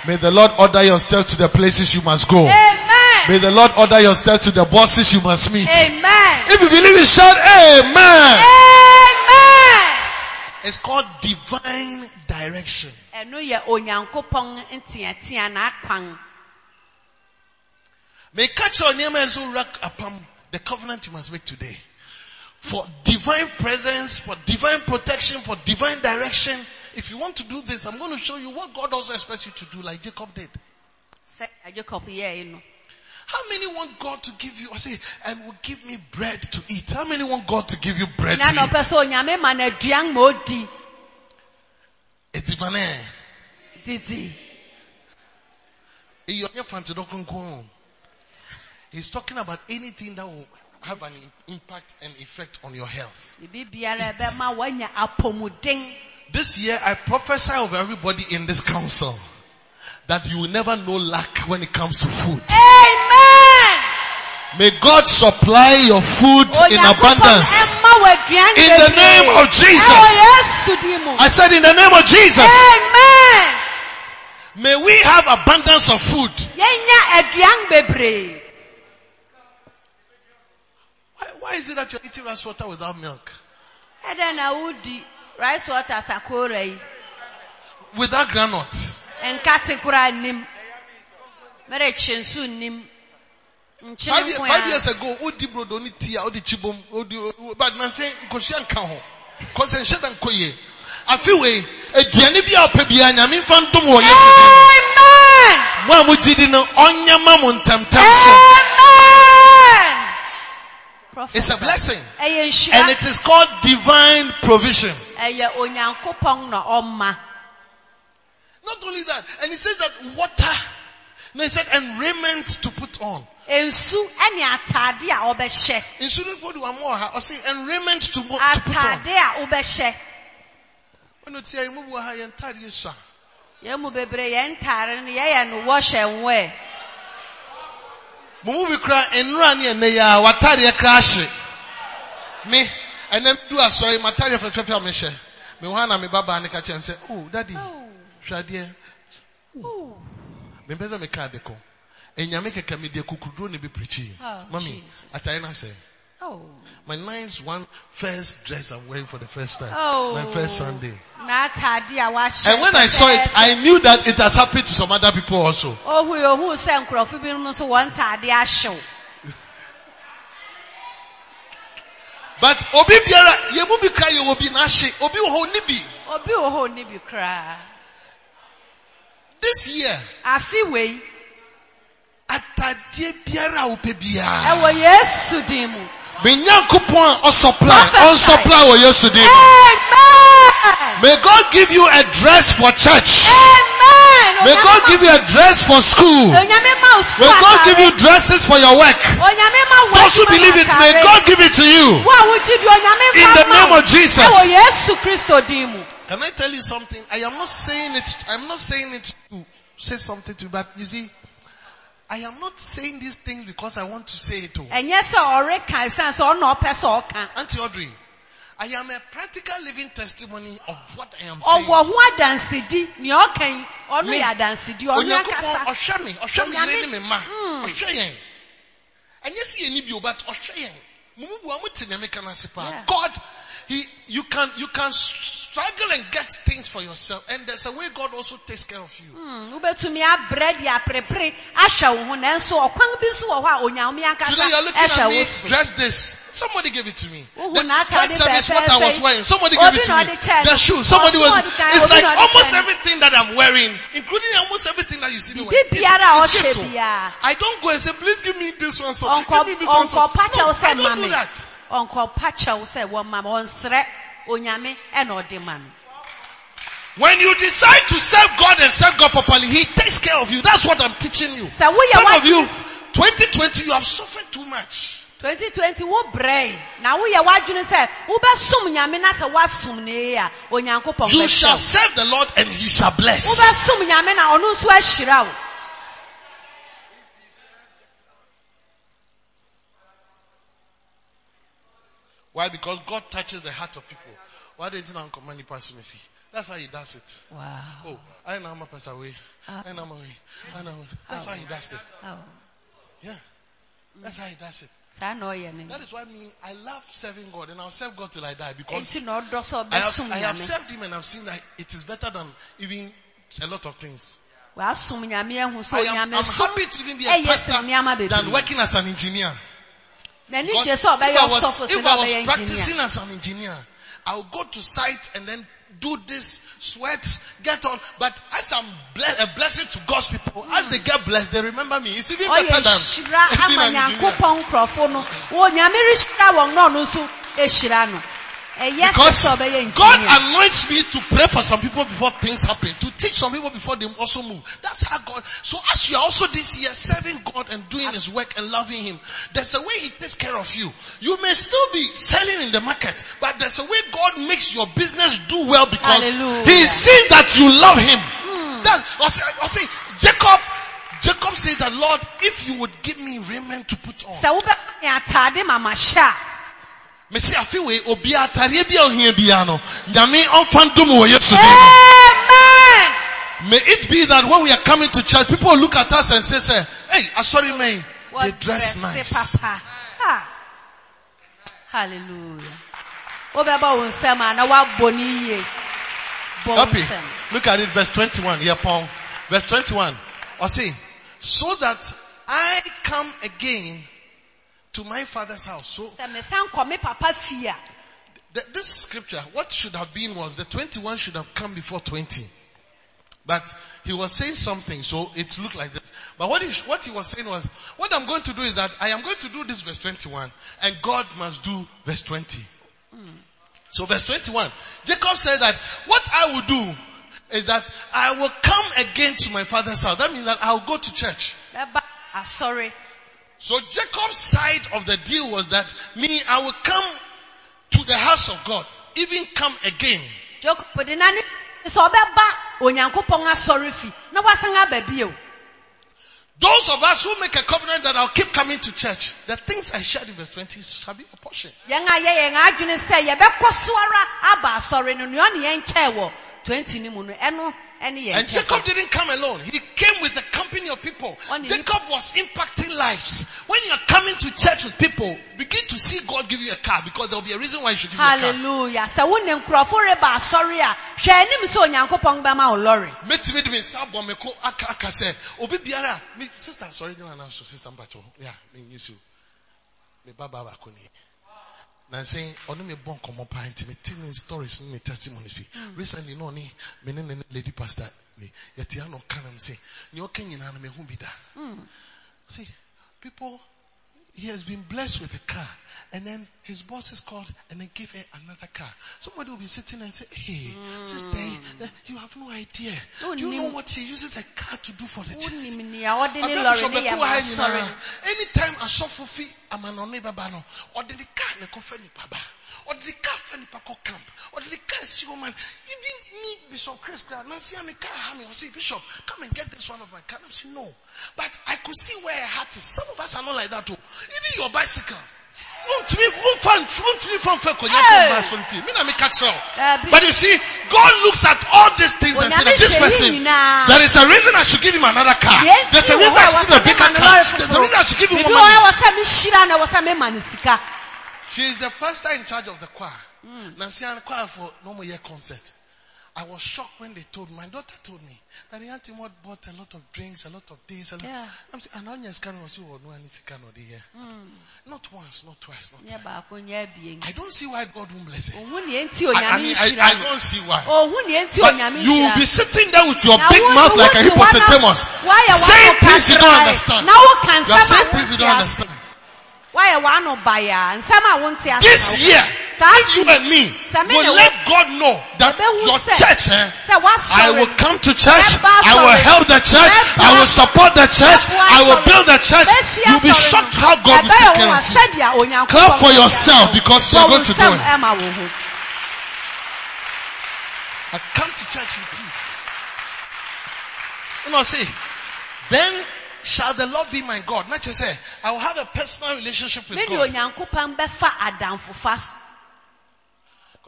May the Lord order your steps to the places you must go. amen May the Lord order your steps to the bosses you must meet. amen If you believe it, shout Amen. amen It's called divine direction. ɛno yɛ onyankopɔn nteatea n'akwan May catch your name as you rack upon the covenant you must make today. For divine presence, for divine protection, for divine direction. If you want to do this, I'm going to show you what God also expects you to do like Jacob did. sɛ eh, jacob yɛe no How many want God to give you, I say, and will give me bread to eat? How many want God to give you bread to eat? sɛ onyame ma no aduan ma odi It's Ibane. Eh? didi He's talking about anything that will have an impact and effect on your health. biribi biara ɛbɛma woanya apɔmuden This year I prophesy of everybody in this council that you will never know lack when it comes to food. amen May God supply your food oh, in abundance. ɛma wo aduan In the name of Jesus. Oh, mu I said in the name of Jesus. amen May we have abundance of food. Why, is it that you're eating rice water without milk? na wodi rice water sakora yi Without granite? nkate koraa nim merekye nso nim Five, year, a years ago, Odi brodo ni tia, Odi chibom, Odi, but na say, nkosua nka ho. Cause nhyɛ da nkɔ yie. Afi wei, aduane bi a ɔpɛ bia nyame mfa ntom wɔ Yesu din amen Mo a mogye di no, ɔnyɛ ma mo ntamtam so. amen It's a blessing. And it is called divine provision. ɛyɛ onyankopɔn na ɔma Not only that, and he says that water, no, he said, and raiment to put on. nsu ɛne atade a ɔbɛhyɛ Insurance body one more, or say, and raiment to, to put on. atade a wobɛhyɛ When you say, move wa ha, yɛn ntade yɛ sua. yɛn mu bebree yɛn ntare no yɛyɛ no wash and wear Mo mu bi kura nnura ne ɛnɛ yi a kura ahye. Me, ɛnɛ du asɔre, m'ataadeɛ fɛfɛɛfɛ a mehyɛ. Me ho a na me ba ne ka kyerɛ sɛ, oh, daddy, hwɛ adeɛ. mempɛ sɛ meka ade ko enyame kɛkɛ mede kukuduro ne bi Oh, mami atae na sɛ Oh. my nice one first dress i'm wearing for the first time Oh. my first sunday N'ataade a wahyɛ. and when i saw it i knew that it has happened to some other people also Ohu yi ohu sɛ nkurɔfo binom nso wɔn ntaade ahyew. but obi biara yɛmu bi kra yɛ obi n'ahye obi wɔ hɔ ni bi Obi wɔ hɔ ni bi koraa. this year Afi wei, atadeɛ biara a wopɛ biara ɛwɔ Yesu din mu. Me nyankopɔn a ɔsupply Prophesy. ɔnsupply wɔ yesu. Amen. may god give you a dress for church Amen. may god give you a dress for school may Onyame ma wo sukuu god give you dresses for your work Onyame ma wo those who believe it may god give it to you Wo a wogye di Onyame in the name of jesus Ɛwɔ Yesu Kristo din mu. Can I tell you something? I am not saying it, I'm not saying it to say something to you, but you see, I am not saying these things because I want to say it to Ɛnyɛ sɛ ɔreka ɛsiane sɛ ɔna ɔpɛ sɛ ɔka. Auntie Audrey. I am a practical living testimony of what I am saying. Ɔwɔ ho ɔka yi, ɔno Me- yɛ adansedi. Onyankopɔn akasa. ɔhwɛ me, ɔhwɛ Onyame- yere ne me mma. Mm. Ɔhwɛ yɛn. Ɛnyɛ sɛ yɛn ni bio, but ɔhwɛ yɛn. Mo mu bu a mote nea meka no ase paa. Yeah. God, he, you can, you can struggle and get things for yourself, and there's a way God also takes care of you. Hmm, wobɛtumi abrɛ de aperepere ahyɛ wo ho nanso ɔkwan bi nso wɔ hɔ a onyame ankasa Today you're looking at me, dress this. Somebody gave it to me. The first service, what I was wearing. Somebody gave it to me. The shoes. Somebody was, it's like almost everything that I'm wearing, including almost everything that you see me wearing. It's- it's oh. biara. I don't go and say, please give me this one so. Give me this one so. No, I don't do that. Ɔnkɔpa kyɛw sɛ wɔma me ɔnsrɛ onyame ɛna ɔde ma me When you decide to serve God and serve God properly, He takes care of you. That's what I'm teaching you. Some of you, 2020, you have suffered too much. 2020 wo brɛ na woyɛ w'adwene sɛ wobɛsom nyame na sɛ woasom no a onyankopɔn You shall serve the Lord and He shall bless. wobɛsom nyame na ɔno nso ahyira wo Why? Because God touches the heart of people. Why don't you Uncle Manny see? That's how he does it. wow. Oh, I know I'm a pass away. Ah. I know I'm away. I know. That's how he does it. Oh, Yeah. That's how he does it. saa na ɔyɛ no That is why me, I love serving God and I'll serve God till I die because enti na ɔdɔ sɛ I have, I have served him and I've seen that it is better than even a lot of things. wasom nyame ahu I am I'm happy to even be a pastor than working as an engineer. Because if I was, if I was practicing as an engineer, I would go to site and then do this, sweat, get on. But as I'm ble- a blessing to God's people, as they get blessed, they remember me. It's even better than being an engineer. Nyankopɔn nkurɔfo no wɔ nyame rehyira wɔn na ɔno nso ahyira no ɛyɛ sɛ Because God anoints me to pray for some people before things happen, to teach some people before they also move. That's how God. So as you are also this year serving God and doing His work and loving Him, there's a way He takes care of you. You may still be selling in the market, but there's a way God makes your business do well because Hallelujah. He sees that you love Him. That's, I say, I say, Jacob, Jacob said that Lord, if you would give me raiment to put on. Mesi afi wei obi atareɛ bi a ohia biara no, nyame ɔmfa ndom wɔ Yesu din mu. May it be that when we are coming to church, people will look at us and say, say hey, sorry man, they dress nice. papa Ah. hallelujah wobɛba wo nsɛm a na woabɔ ne yie bɔ wo Happy. nsɛm Look at it, verse 21, here Paul. Verse 21. Or see, so that I come again to my father's house. So sɛ mesan kɔ me papa fie a th- this scripture, what should have been was the 21 should have come before 20. But he was saying something, so it looked like this. But what he, what he was saying was, what I'm going to do is that I am going to do this verse 21, and God must do verse 20. So verse 21, Jacob said that what I will do is that I will come again to my father's house. That means that I'll go to church. asɔre So Jacob's side of the deal was that me, I will come to the house of God, even come again. jacob de nane sɛ ɔbɛba onyankopɔn asɔre fi na wasan aba bio Those of us who make a covenant that I'll keep coming to church, the things I shared in verse 20 shall be a portion. Yɛn a yɛ yɛn adwene sɛ yɛbɛkɔ so ara aba asɔre no nea ɔne yɛn kyɛɛ wɔ 20 no mu no ɛno ɛne yɛn And Jacob didn't come alone. He came with a company of people. Jacob was impacting lives. When you are coming to church with people, begin to see God give you a car because there will be a reason why you should give you a car. hallelujah sɛ wo ne nkurɔfo reba asɔre a hwɛ anim sɛ onyankopɔn bɛma wo lɔre Mɛtumi de me nsa abɔ me ko aka aka sɛ obi biara me sister sorry na so ba ba baako ni na sɛ ɔne me bɔ nkɔmmɔ paa nti me te ne stories ne ne testimonies. Bi recently na ɔne me ne ne lady pastor we yɛte ano ka nam sɛ nea ɔka nyinaa no mehu bi da see people he has been blessed with a car and then his boss is called and then give her another car. Somebody will be sitting and say, hey, sister, eh, you have no idea. Do you know what he uses a car to do for the church? wonim nea ɔde ne Abia lɔre Bishop ne yɛ Beko ma ha asɔre nyinaa, Anytime asɔfo fi amanɔne bɛba no, ɔde ne car ne kɔfɛ nipa ba. Ɔde ne car fɛ nipa camp. Ɔde ne car si wɔn man. Even me, Bishop Chris, Nancy and the car ha me. I say, Bishop, come and get this one of my car. I say, no. But I could see where her heart is. Some of us are not like that too. Even your bicycle. Wontumi womfa wontumi fa mfa akonnwa fam Hey! ba asɔre fie. Me na meka kyerɛ wo. Dabi. But you see, God looks at all these things and says, this person, there is a reason I should give him another car. There's a reason I should give him a bigger car. There's a reason I should give him more money. hɔ sɛ mehyira na wɔ sɛ mema ne sika She is the pastor in charge of the choir. Nancy and choir for no more year concert. I was shocked when they told me, my daughter told me that the auntie Maud bought a lot of drinks, a lot of this. And Yeah. I'm saying, and Anya is carrying us, you will know any scan or the. Not once, not twice, not baako I don't see why God won't bless it. nti I, I mean, I, I don't see why. nti But you will be sitting there with your big mouth like a hippopotamus, saying things you don't understand. na woka You are saying things you don't understand. woayɛ w'ano baeɛ a nsɛm a wonte ase This na woka. year, You and me will let God know that your church, eh, I will come to church, I will help the church, I will support the church, I will build the church. You'll be shocked how God will take care of you. Clap for yourself because you are going to do it. ɛma wo ho. I come to church in peace. You know, see, then shall the Lord be my God. Not just say, I will have a personal relationship with God. Onyankopɔn bɛfa adamfofa so. 'Cause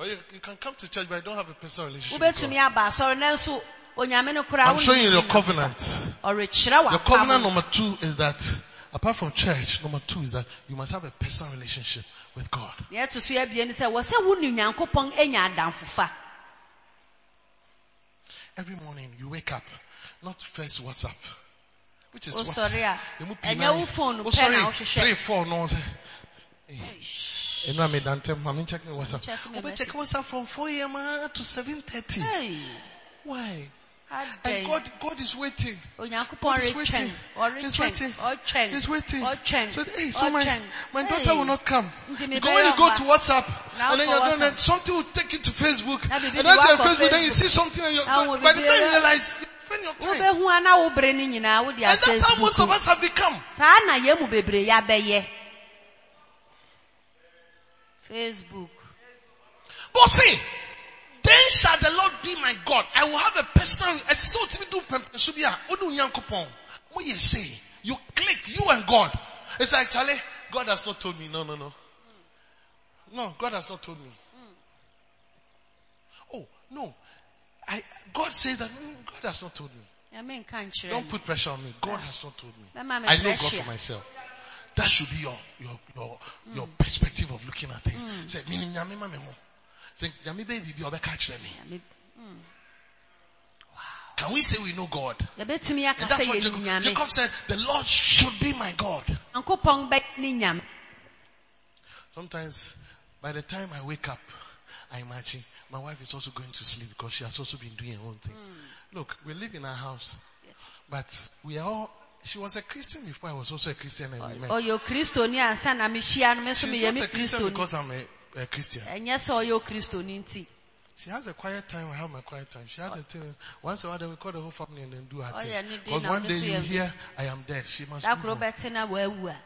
You, you can come to church, but I don't have a personal relationship with Wobɛtumi God. aba asɔre nanso Onyame no koraa I'm showing you your covenant. Your covenant number two is that, apart from church, number two is that you must have a personal relationship with God. Nea ɛto so abien ne sɛ wɔ sɛ wo ne Onyankopɔn anya adamfofa. Every morning you wake up, not first WhatsApp, which is Oh, what? sorry, ah. Ɛnyɛ pii phone Oh, sorry, three, four, no, say, Enu ame dantem, I'm checking WhatsApp. check Obe check. WhatsApp from 4 a.m. to 7.30. Hey, Why? And God, God is waiting. God is waiting. He's waiting. He's waiting. So, hey, so my, my daughter will not come. Because when you go to WhatsApp, and then you're doing that, something will take you to Facebook. And that's you your Facebook, then you see something and you're, by the time you you- realize, you spend your time. Wobɛhu wo bere ne And that's how most of us have become. saa na yɛn mu bebree yɛabɛyɛ facebook But see, then shall the Lord be my God. I will have a personal, I what we do, so be a, odu nyankopon. What you say? You click, you and God. It's like, Charlie, God has not told me. No, no, no. No, God has not told me. Oh, no. I, God says that, mm, God has not told me. nyame nka nkyerɛ Don't put pressure on me. God has not told me. I know God for myself. That should be your, your, your, your perspective of looking at things. Say, meaning, nyame ma me mo. Say, nyame baby, be obe catch me. Can we say we know God? And that's what Jacob, Jacob said, the Lord should be my God. nyankopɔn bɛyɛ ne nyame Sometimes, by the time I wake up, I imagine my wife is also going to sleep because she has also been doing her own thing. Look, we live in our house, but we are all, she was a Christian before I was also a Christian and we met. ɔyɛ okristoni ansa na mehyia no me nso She's meyɛ not me a Christian because I'm a, a Christian. ɛnyɛ sɛ ɔyɛ okristoni nti She has a quiet time, I have my quiet time. She has a thing, once in a while then we call the whole family and then do her Oh, thing. yeah, ni- Because na one day so you yɛ- hear, I am dead. She must da move koro on. bɛte na waawu a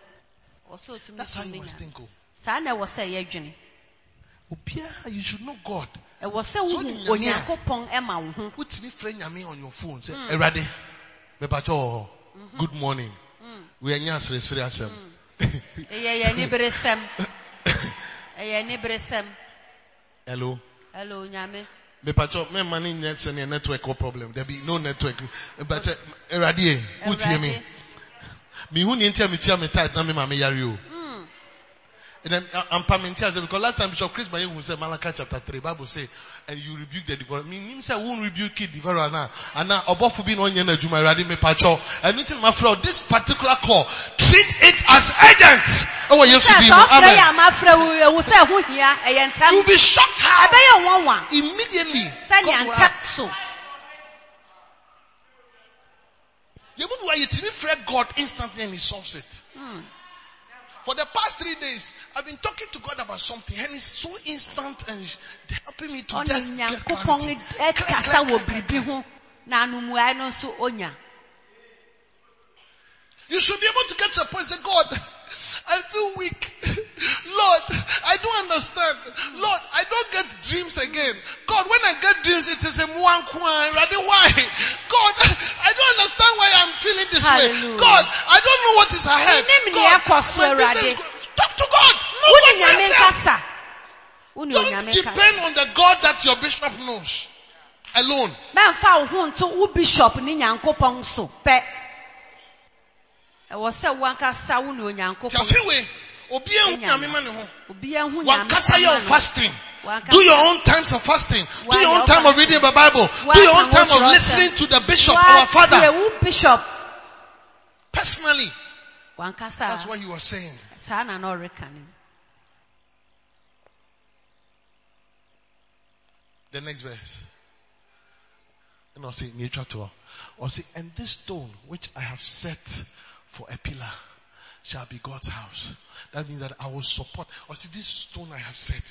ɔsɛ ɔtumi That's how so you must think. oh. saa na ɛwɔ sɛ yɛdwene Obiara, you should know God. ɛwɔ sɛ So wohu ni nyame a- onyankopɔn ɛma wo ho wotumi frɛ nyame on your phone sɛ hmm. awurade mepatwɛ hɔ good morning. Woyɛnyɛ aseresere asɛm ɛyɛ yɛne beresɛm ɛyɛ ne beresɛm hello? Hello nyame. Mepacho, me money net and network or problem. There be no network. But uh, Eradie, who's hear me? Me who need to me tia me tight na me mama yari o. And then I'm permanent as because last time Bishop Chris Bayen who said Malachi chapter 3, Bible say, and you rebuke the devourer. Me, him say, won't rebuke the devourer now. And now, obofu bi no nye na juma ready me pacho. And meeting my friend, this particular call, treat it as urgent. Oh, yes, sɛ be sɛ Amen. ama frɛ wo ewu sɛ ɛho hia ɛyɛ ntɛm You'll be shocked how immediately God will act. so Yebu do you timi God instantly and he solves it. Mm. For the past three days, I've been talking to God about something and it's so instant and helping me to just get clarity. ɛkasa eh, wɔ biribi ho na anomuae no nso onya You should be able to get to a point and say, God, I feel weak. Lord, I don't understand. Lord, I don't get dreams again. God, when I get dreams, it is a muankwa. Rather, why? God, I don't understand why I'm feeling this way. God, I don't know what is ahead. God, my business Talk to God. Know God yourself. Don't depend on the God that your bishop knows alone. mɛmfa wo ho nto bishop ne nyankopɔn so pɛ ɛwɔ sɛ wankasa wo ne onyankopɔn Tiafiwe, obi ehu nyame ma ne ho. Wankasa yɛ ɛma o no. fasting. Do your own times of fasting. Do your own time of reading the Bible. Do your own time of listening to the bishop, our father. bishop Personally, that's what he was saying. saa na na The next verse. And I'll say, nature Or say, and this stone which I have set for a pillar shall be God's house. That means that I will support. Or see, this stone I have set.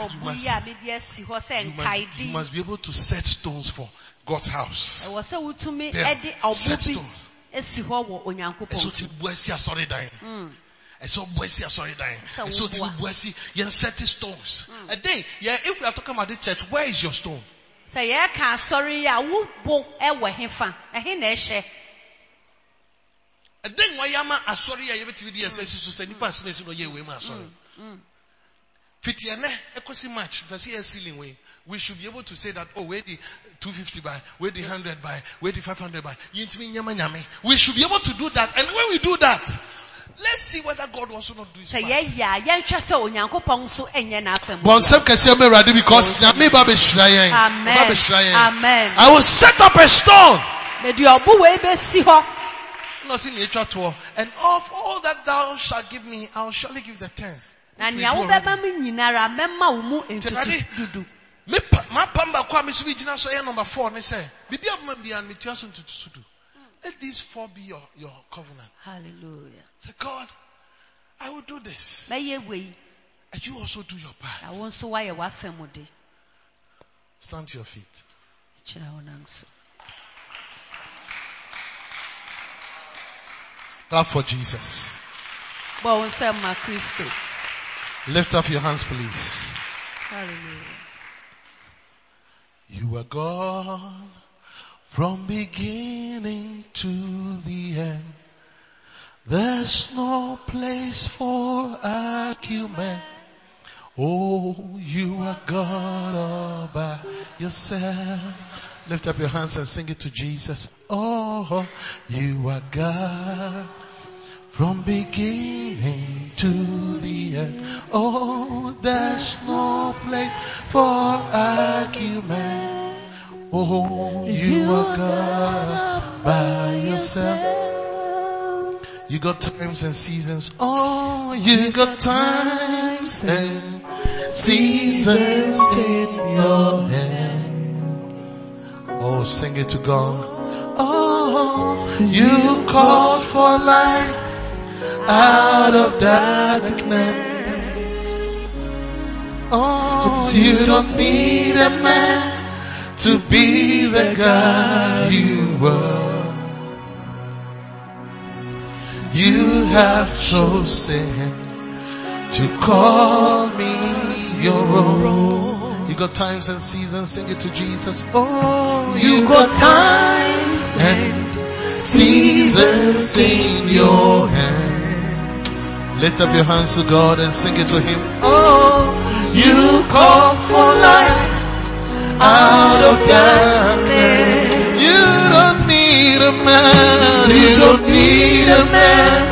You must- yi a mede asi You must, you must be able to set stones for God's house. ɛwɔ sɛ wotumi There, set ɔbo stone. bi asi hɔ wɔ Ɛsɛ onyankopɔn ti bu ɛsi asɔre dan. Ɛsɛ hmm. ɔbɔ ɛsi asɔre dan. Sɛ ɛsɛ ɔti woboa. bu ɛsi yɛn sɛti stones. Hmm. Ɛdɛn yeah, if we are talking about this church, where is your stone? sɛ yɛreka asɔre yi a wo bo ɛwɔ hefa ɛhe na ɛhyɛ Ɛdɛn wɔyɛ ama asɔre a yɛbɛtumi di ɛsɛ si so sɛ nipa asome esi na ɔyɛ mu asɔre. Fiti ɛnɛ ɛkɔsi match pɛsi yɛ ceiling wei. We should be able to say that, oh, where the 250 by, where the 100 by, where the 500 by. Yintimi nyama nyame. We should be able to do that. And when we do that, let's see whether God also not do his part. yɛyɛ a yɛnhwɛ sɛ onyankopɔn nso ɛnyɛ n'afɛ mu Bɔnsɛm kɛseɛ mɛ Awurade because nyame ba bɛhyira yɛn. Amen. Ba bɛhyira yɛn. Amen. I will set up a stone. And of all that thou shalt give me, I will surely give the tenth. na Which nea do me nyinara mɛma wo mu ntutu dudu Me ma pam baako a me so bi gyina so yɛ number four ne sɛ, bibi a boma bia me tua so ntutu so do. Let these four be your, your covenant. hallelujah Say, God, I will do this. wei And you also do your na part. wo nso woayɛ w'afɛ mu de Stand to your feet. kyerɛ wo nan so Clap for Jesus. bɔ wo nsɛm ma kristo Lift up your hands, please. hallelujah You are God from beginning to the end. There's no place for argument. Oh, you are God all by yourself. Lift up your hands and sing it to Jesus. Oh, you are God from beginning to the end. Oh, there's no place for argument. Oh, you are God by yourself. You got times and seasons. Oh, you got times and seasons in your hand. Oh, sing it to God. Oh, you called for light out of darkness. Oh, you don't need a man to be the God you were. You have chosen to call me your own. You got times and seasons, sing it to Jesus. Oh, you got times and seasons in your hands. Lift up your hands to God and sing it to Him. Oh, you call for light out of darkness. You don't need a man, you don't need a man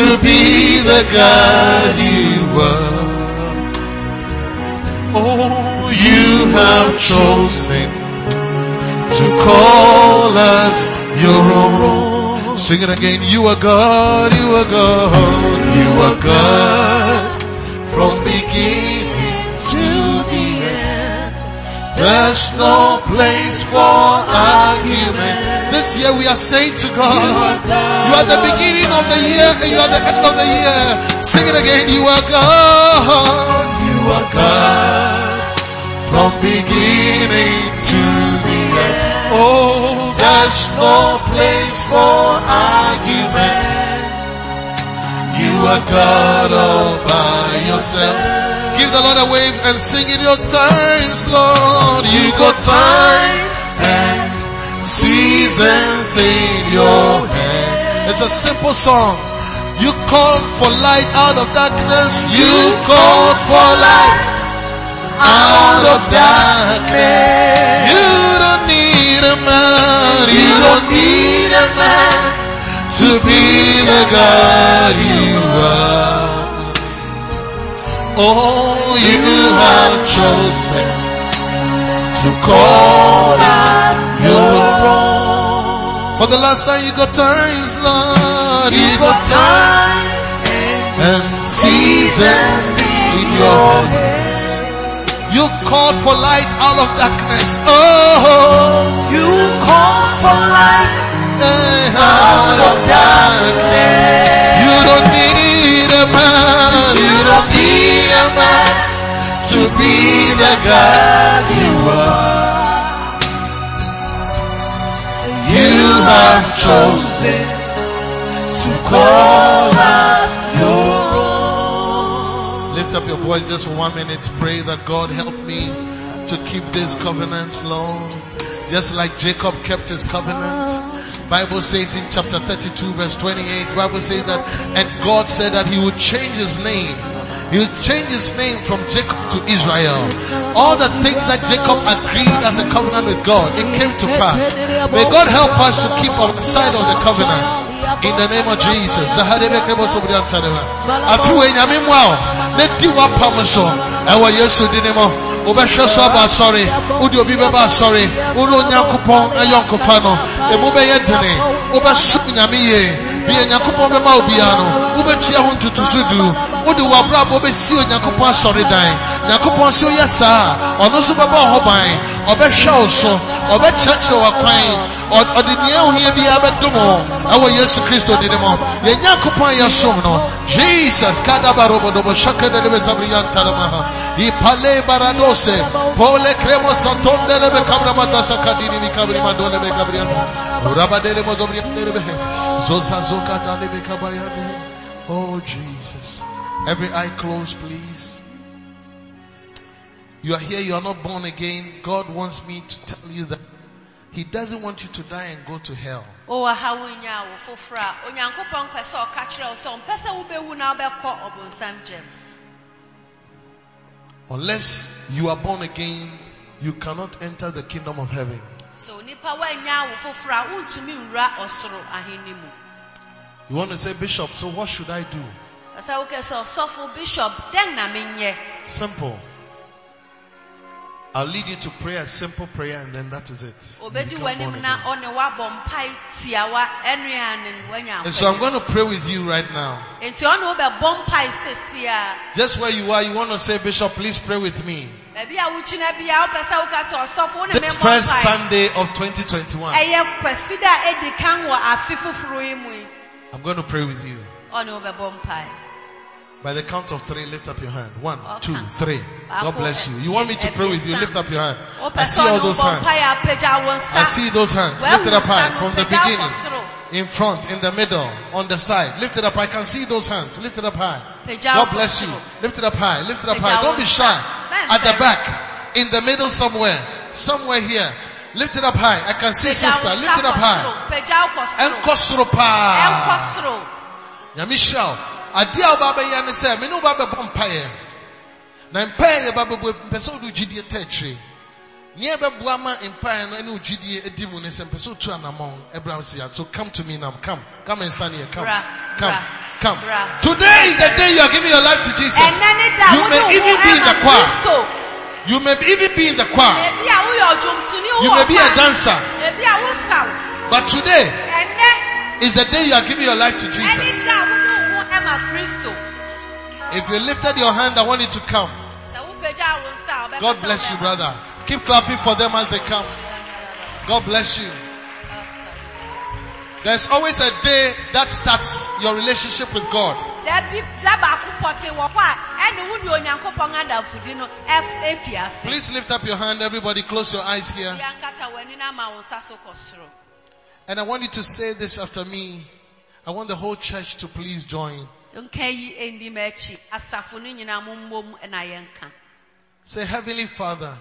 to be the God you are. Oh, you have chosen to call us your own. Sing it again. You are God, you are God, you are God from beginning to the end. There's no place for argument. This year we are saying to God, you are the beginning of the year and you are the end of the year. Sing it again. You are God, you are God from beginning to the end. Oh, there's no place for argument. You are God all by yourself. Give the Lord a wave and sing in your times, Lord. You got time and seasons in your hand. It's a simple song. You called for light out of darkness. You called for light out of darkness. You man. You don't need a man to be the God you are. Oh, you have chosen to call us your own. For the last time you got times, Lord, you got times and seasons in your hand. You called for light out of darkness. Oh, you called for light out of darkness. You don't need a man. You don't need a man to be the God you are. You have chosen up your voice just for one minute. Pray that God help me to keep these covenants, Lord. Just like Jacob kept his covenant. Bible says in chapter 32 verse 28, Bible says that, and God said that he would change his name. He would change his name from Jacob to Israel. All the things that Jacob agreed as a covenant with God, it came to pass. May God help us to keep our side of the covenant. In the name of Jesus. Afiwe nyame mu a na di wapam so ɛwɔ Yesu di ne mu. Wobɛhwɛ so aba asɔre. Wode obi bɛba asɔre. Wode Onyankopɔn ayɔnkofa no. Emu bɛyɛ dene. Wobɛsom nyame yie. Bia Nyankopɔn bɛma obiara no. Wobɛtua ho ntutuso du. Wode w'abrabɔ bɛsi Onyankopɔn asɔredan. Nyankopɔn sɛ woyɛ saa ɔno nso bɛbɔ wo ho ban. Ɔbɛhwɛ wo so. Ɔbɛkyerɛkyerɛ w'akwan. Ɔde nea ohia biara bɛdom Yesu Kristo di ne mu. Yɛn Nyankopɔn yɛ som no. Jesus kadabarobodobo shakadelebe zabriyantalamaha. Ipale baradose. Pole kremo santondelebe kabramata sakadini mikabri mandolebe kabriano. Urabadele mozobriyandelebe. Zozazoka dalebe kabayane. Oh Jesus. Every eye closed please. You are here, you are not born again. God wants me to tell you that He doesn't want you to die and go to hell. wowɔ ha wonya wo foforɔ a onyankopɔn pɛ sɛ ɔka kyerɛ wo sɛ ɔmpɛ sɛ wobɛwu na wobɛkɔ ɔbonsam gyam Unless you are born again, you cannot enter the kingdom of heaven. so onipa woanya wo foforɔ a wontumi nwura ɔsoro ahenni mu You want to say, Bishop, so what should I do? ɛsɛ I'll lead you to prayer, a simple prayer, and then that is it. You obɛdi become born w'anim na again. ɔne woabɔ mpae tiawa ɛnua ne woanya And so I'm going to pray with you right now. enti ɔne wobɛbɔ mpae sɛsi a Just where you are, you want to say, Bishop, please pray with me. baabi a wogyina bia wopɛ sɛ woka sɛ ɔsɔfo wo ne This first Sunday of 2021, ɛyɛ kwasi da a ɛdi kan wɔ afe foforɔ yi mu yi I'm going to pray with you. Ɔne wobɛbɔ mpae By the count of three, lift up your hand. One, two, three. God bless you. You want me to pray with you? Lift up your hand. I see all those hands. a apagya wo nsa I see those hands. Lift it up high from the beginning. In front, in the middle, on the side. Lift it up. I can see those hands. Lift it up high. God bless you. Lift it up high. Lift it up high. Don't be shy. At the back, in the middle somewhere, somewhere here. Lift it up high. I can see sister. Lift it up high. pagya wo kɔ Ɛnkɔ soro soro paa. ɛnkɔ soro Nyame hyira wo. Ade a woba bɛyɛ ne sɛ, me ne woba bɛbɔ mpaeɛ. Na mpaeɛ yɛba bɛbɔ, mpɛ sɛ wode wo gyidie ta akyire. Nea ɛbɛboa ma mpaeɛ no ɛne wo gyidie adi mu ne sɛ mpɛ sɛ wotu anammɔn ɛbra wo si a. So come to me now. Come. Come and stand here. Come. Bra, Come. bra, Come. bra. Today is the day you are giving your life to Jesus. ne You may even be in the choir. You may even be in the choir. You may be a dancer. ebi a wosaw But today is the day you are giving your life to Jesus. Da wode wo ho ɛma kristo If you lifted your hand, I want you to come. sɛ wopagya wo nsa a ɔbɛka God bless you, brother. Keep clapping for them as they come. God bless you. There's always a day that starts your relationship with God. dabi da baako pɔte wɔ hɔ a ɛne wo ne onyankopɔn adamfodi no ɛf- efi ase Please lift up your hand, everybody. Close your eyes here. Bia nkata w'ani na ama wo nsa so kɔ soro And I want you to say this after me. I want the whole church to please join. nka yi ɛndim akyi asafo no nyinaa mo mmom na yɛnka Say, Heavenly Father,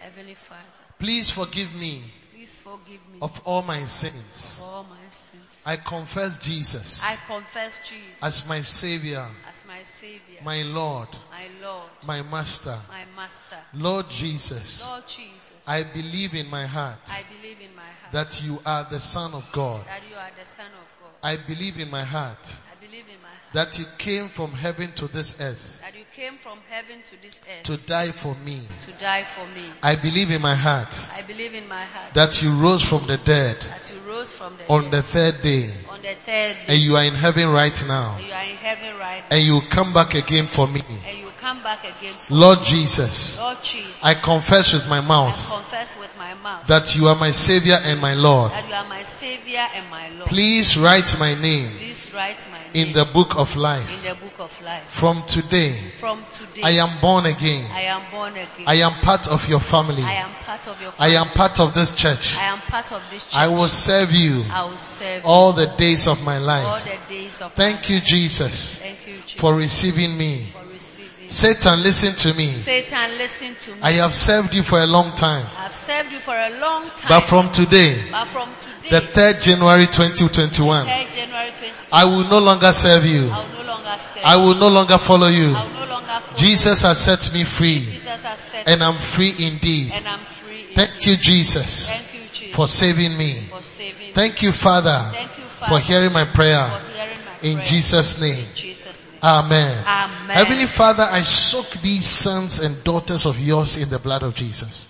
heavenly father please forgive me please forgive me of all my sins. for all my sins I confess Jesus I confess Jesus as my Savior, as my savior my Lord, my lord my Master. my master Lord Jesus, lord jesus I believe in my heart I believe in my heart that you are the Son of God. that you are the son of god I believe in my heart I believe in my heart that you came from heaven to this earth that you came from heaven to this earth to die for me. to die for me I believe in my heart I believe in my heart that you rose from the dead that you rose from the on dead the third day on the third day. and you are in heaven right now you are in heaven right now and you will come back again for me. and you come back again Lord Jesus, Lord Jesus I confess with my I mouth confess with my mouth that you are my Savior and my Lord. that you are my savior and my lord Please write my name please write my name in the book of in life. the book of life From today, from today I am born again. I am born again I am part of your family. I am part of your I am part of this church. I am part of this church I will serve you I will serve all the days of my you all life. the days of Thank you, Jesus, thank you Jesus for receiving me. for Satan, listen to me. Satan listen to me I have served you for a long time. I've served you for a long time But from today, but from today the 3rd January 2021, 3rd January 20 I will no longer serve you. I will no longer serve I will no longer follow you. I will no longer follow Jesus has set me free Jesus has set and I'm free indeed. and I'm free indeed. Thank you, Jesus, thank you Jesus for saving me. for saving me. Thank you, Father, thank you Father. for hearing my prayer. for hearing my In prayer. Jesus' in Jesus name Amen. Amen Heavenly Father, I soak these sons and daughters of yours in the blood of Jesus.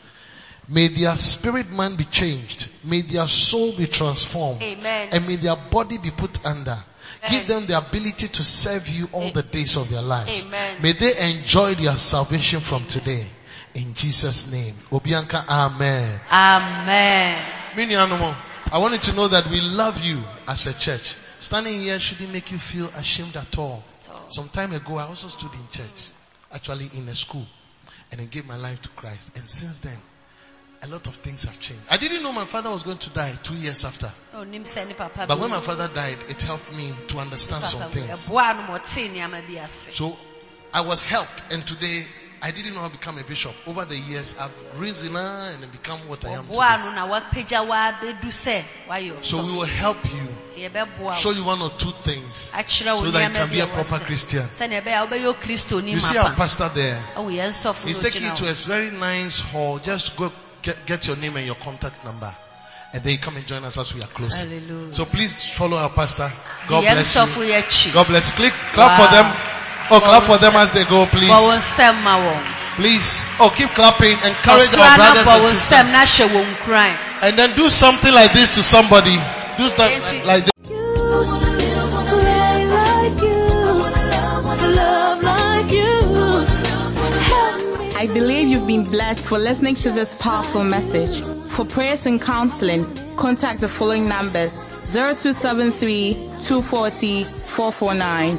May their spirit man be changed. May their soul be transformed. Amen And may their body be put under. Give them the ability to serve you all the days of their lives. Amen. May they enjoy their salvation from today. In Jesus' name. Obianka, Amen. Amen Mini animal, I want you to know that we love you as a church. Standing here shouldn't make you feel ashamed at all. Some time ago, I also stood in church, actually in a school, and I gave my life to Christ. And since then, a lot of things have changed. I didn't know my father was going to die two years after. Oh, onim sɛ ne papa But when my father died, it helped me to understand some things. ɛboa no ma ɔtee nneɛma bi ase So I was helped, and today I didn't know how to become a bishop. Over the years, I've risen uh, and become what I am today. no na wapagya wabɛdu sɛ wayɛ So we will help you, show you one or two things, so that you can be a proper Christian. sɛnea ɛbɛyɛ a wobɛyɛ okristoni You see our pastor there. sɔfo He's taking you to a very nice hall. Just go get, get your name and your contact number. And then you come and join us as we are closing. Hallelujah. So please follow our pastor. God bless you. God bless you. Click, clap Wow. for them. Oh, clap for them as they go, please. bɔ wo nsɛm ma wɔn Please. Oh, keep clapping. Encourage Ɔsoro our brothers bɔ and wo sisters. na hyɛ wɔn nkuran And then do something like this to somebody. Do stuff like this. Pray like you, love like you. Help me. I believe you've been blessed for listening to this powerful message. For prayers and counseling, contact the following numbers 0273 240 449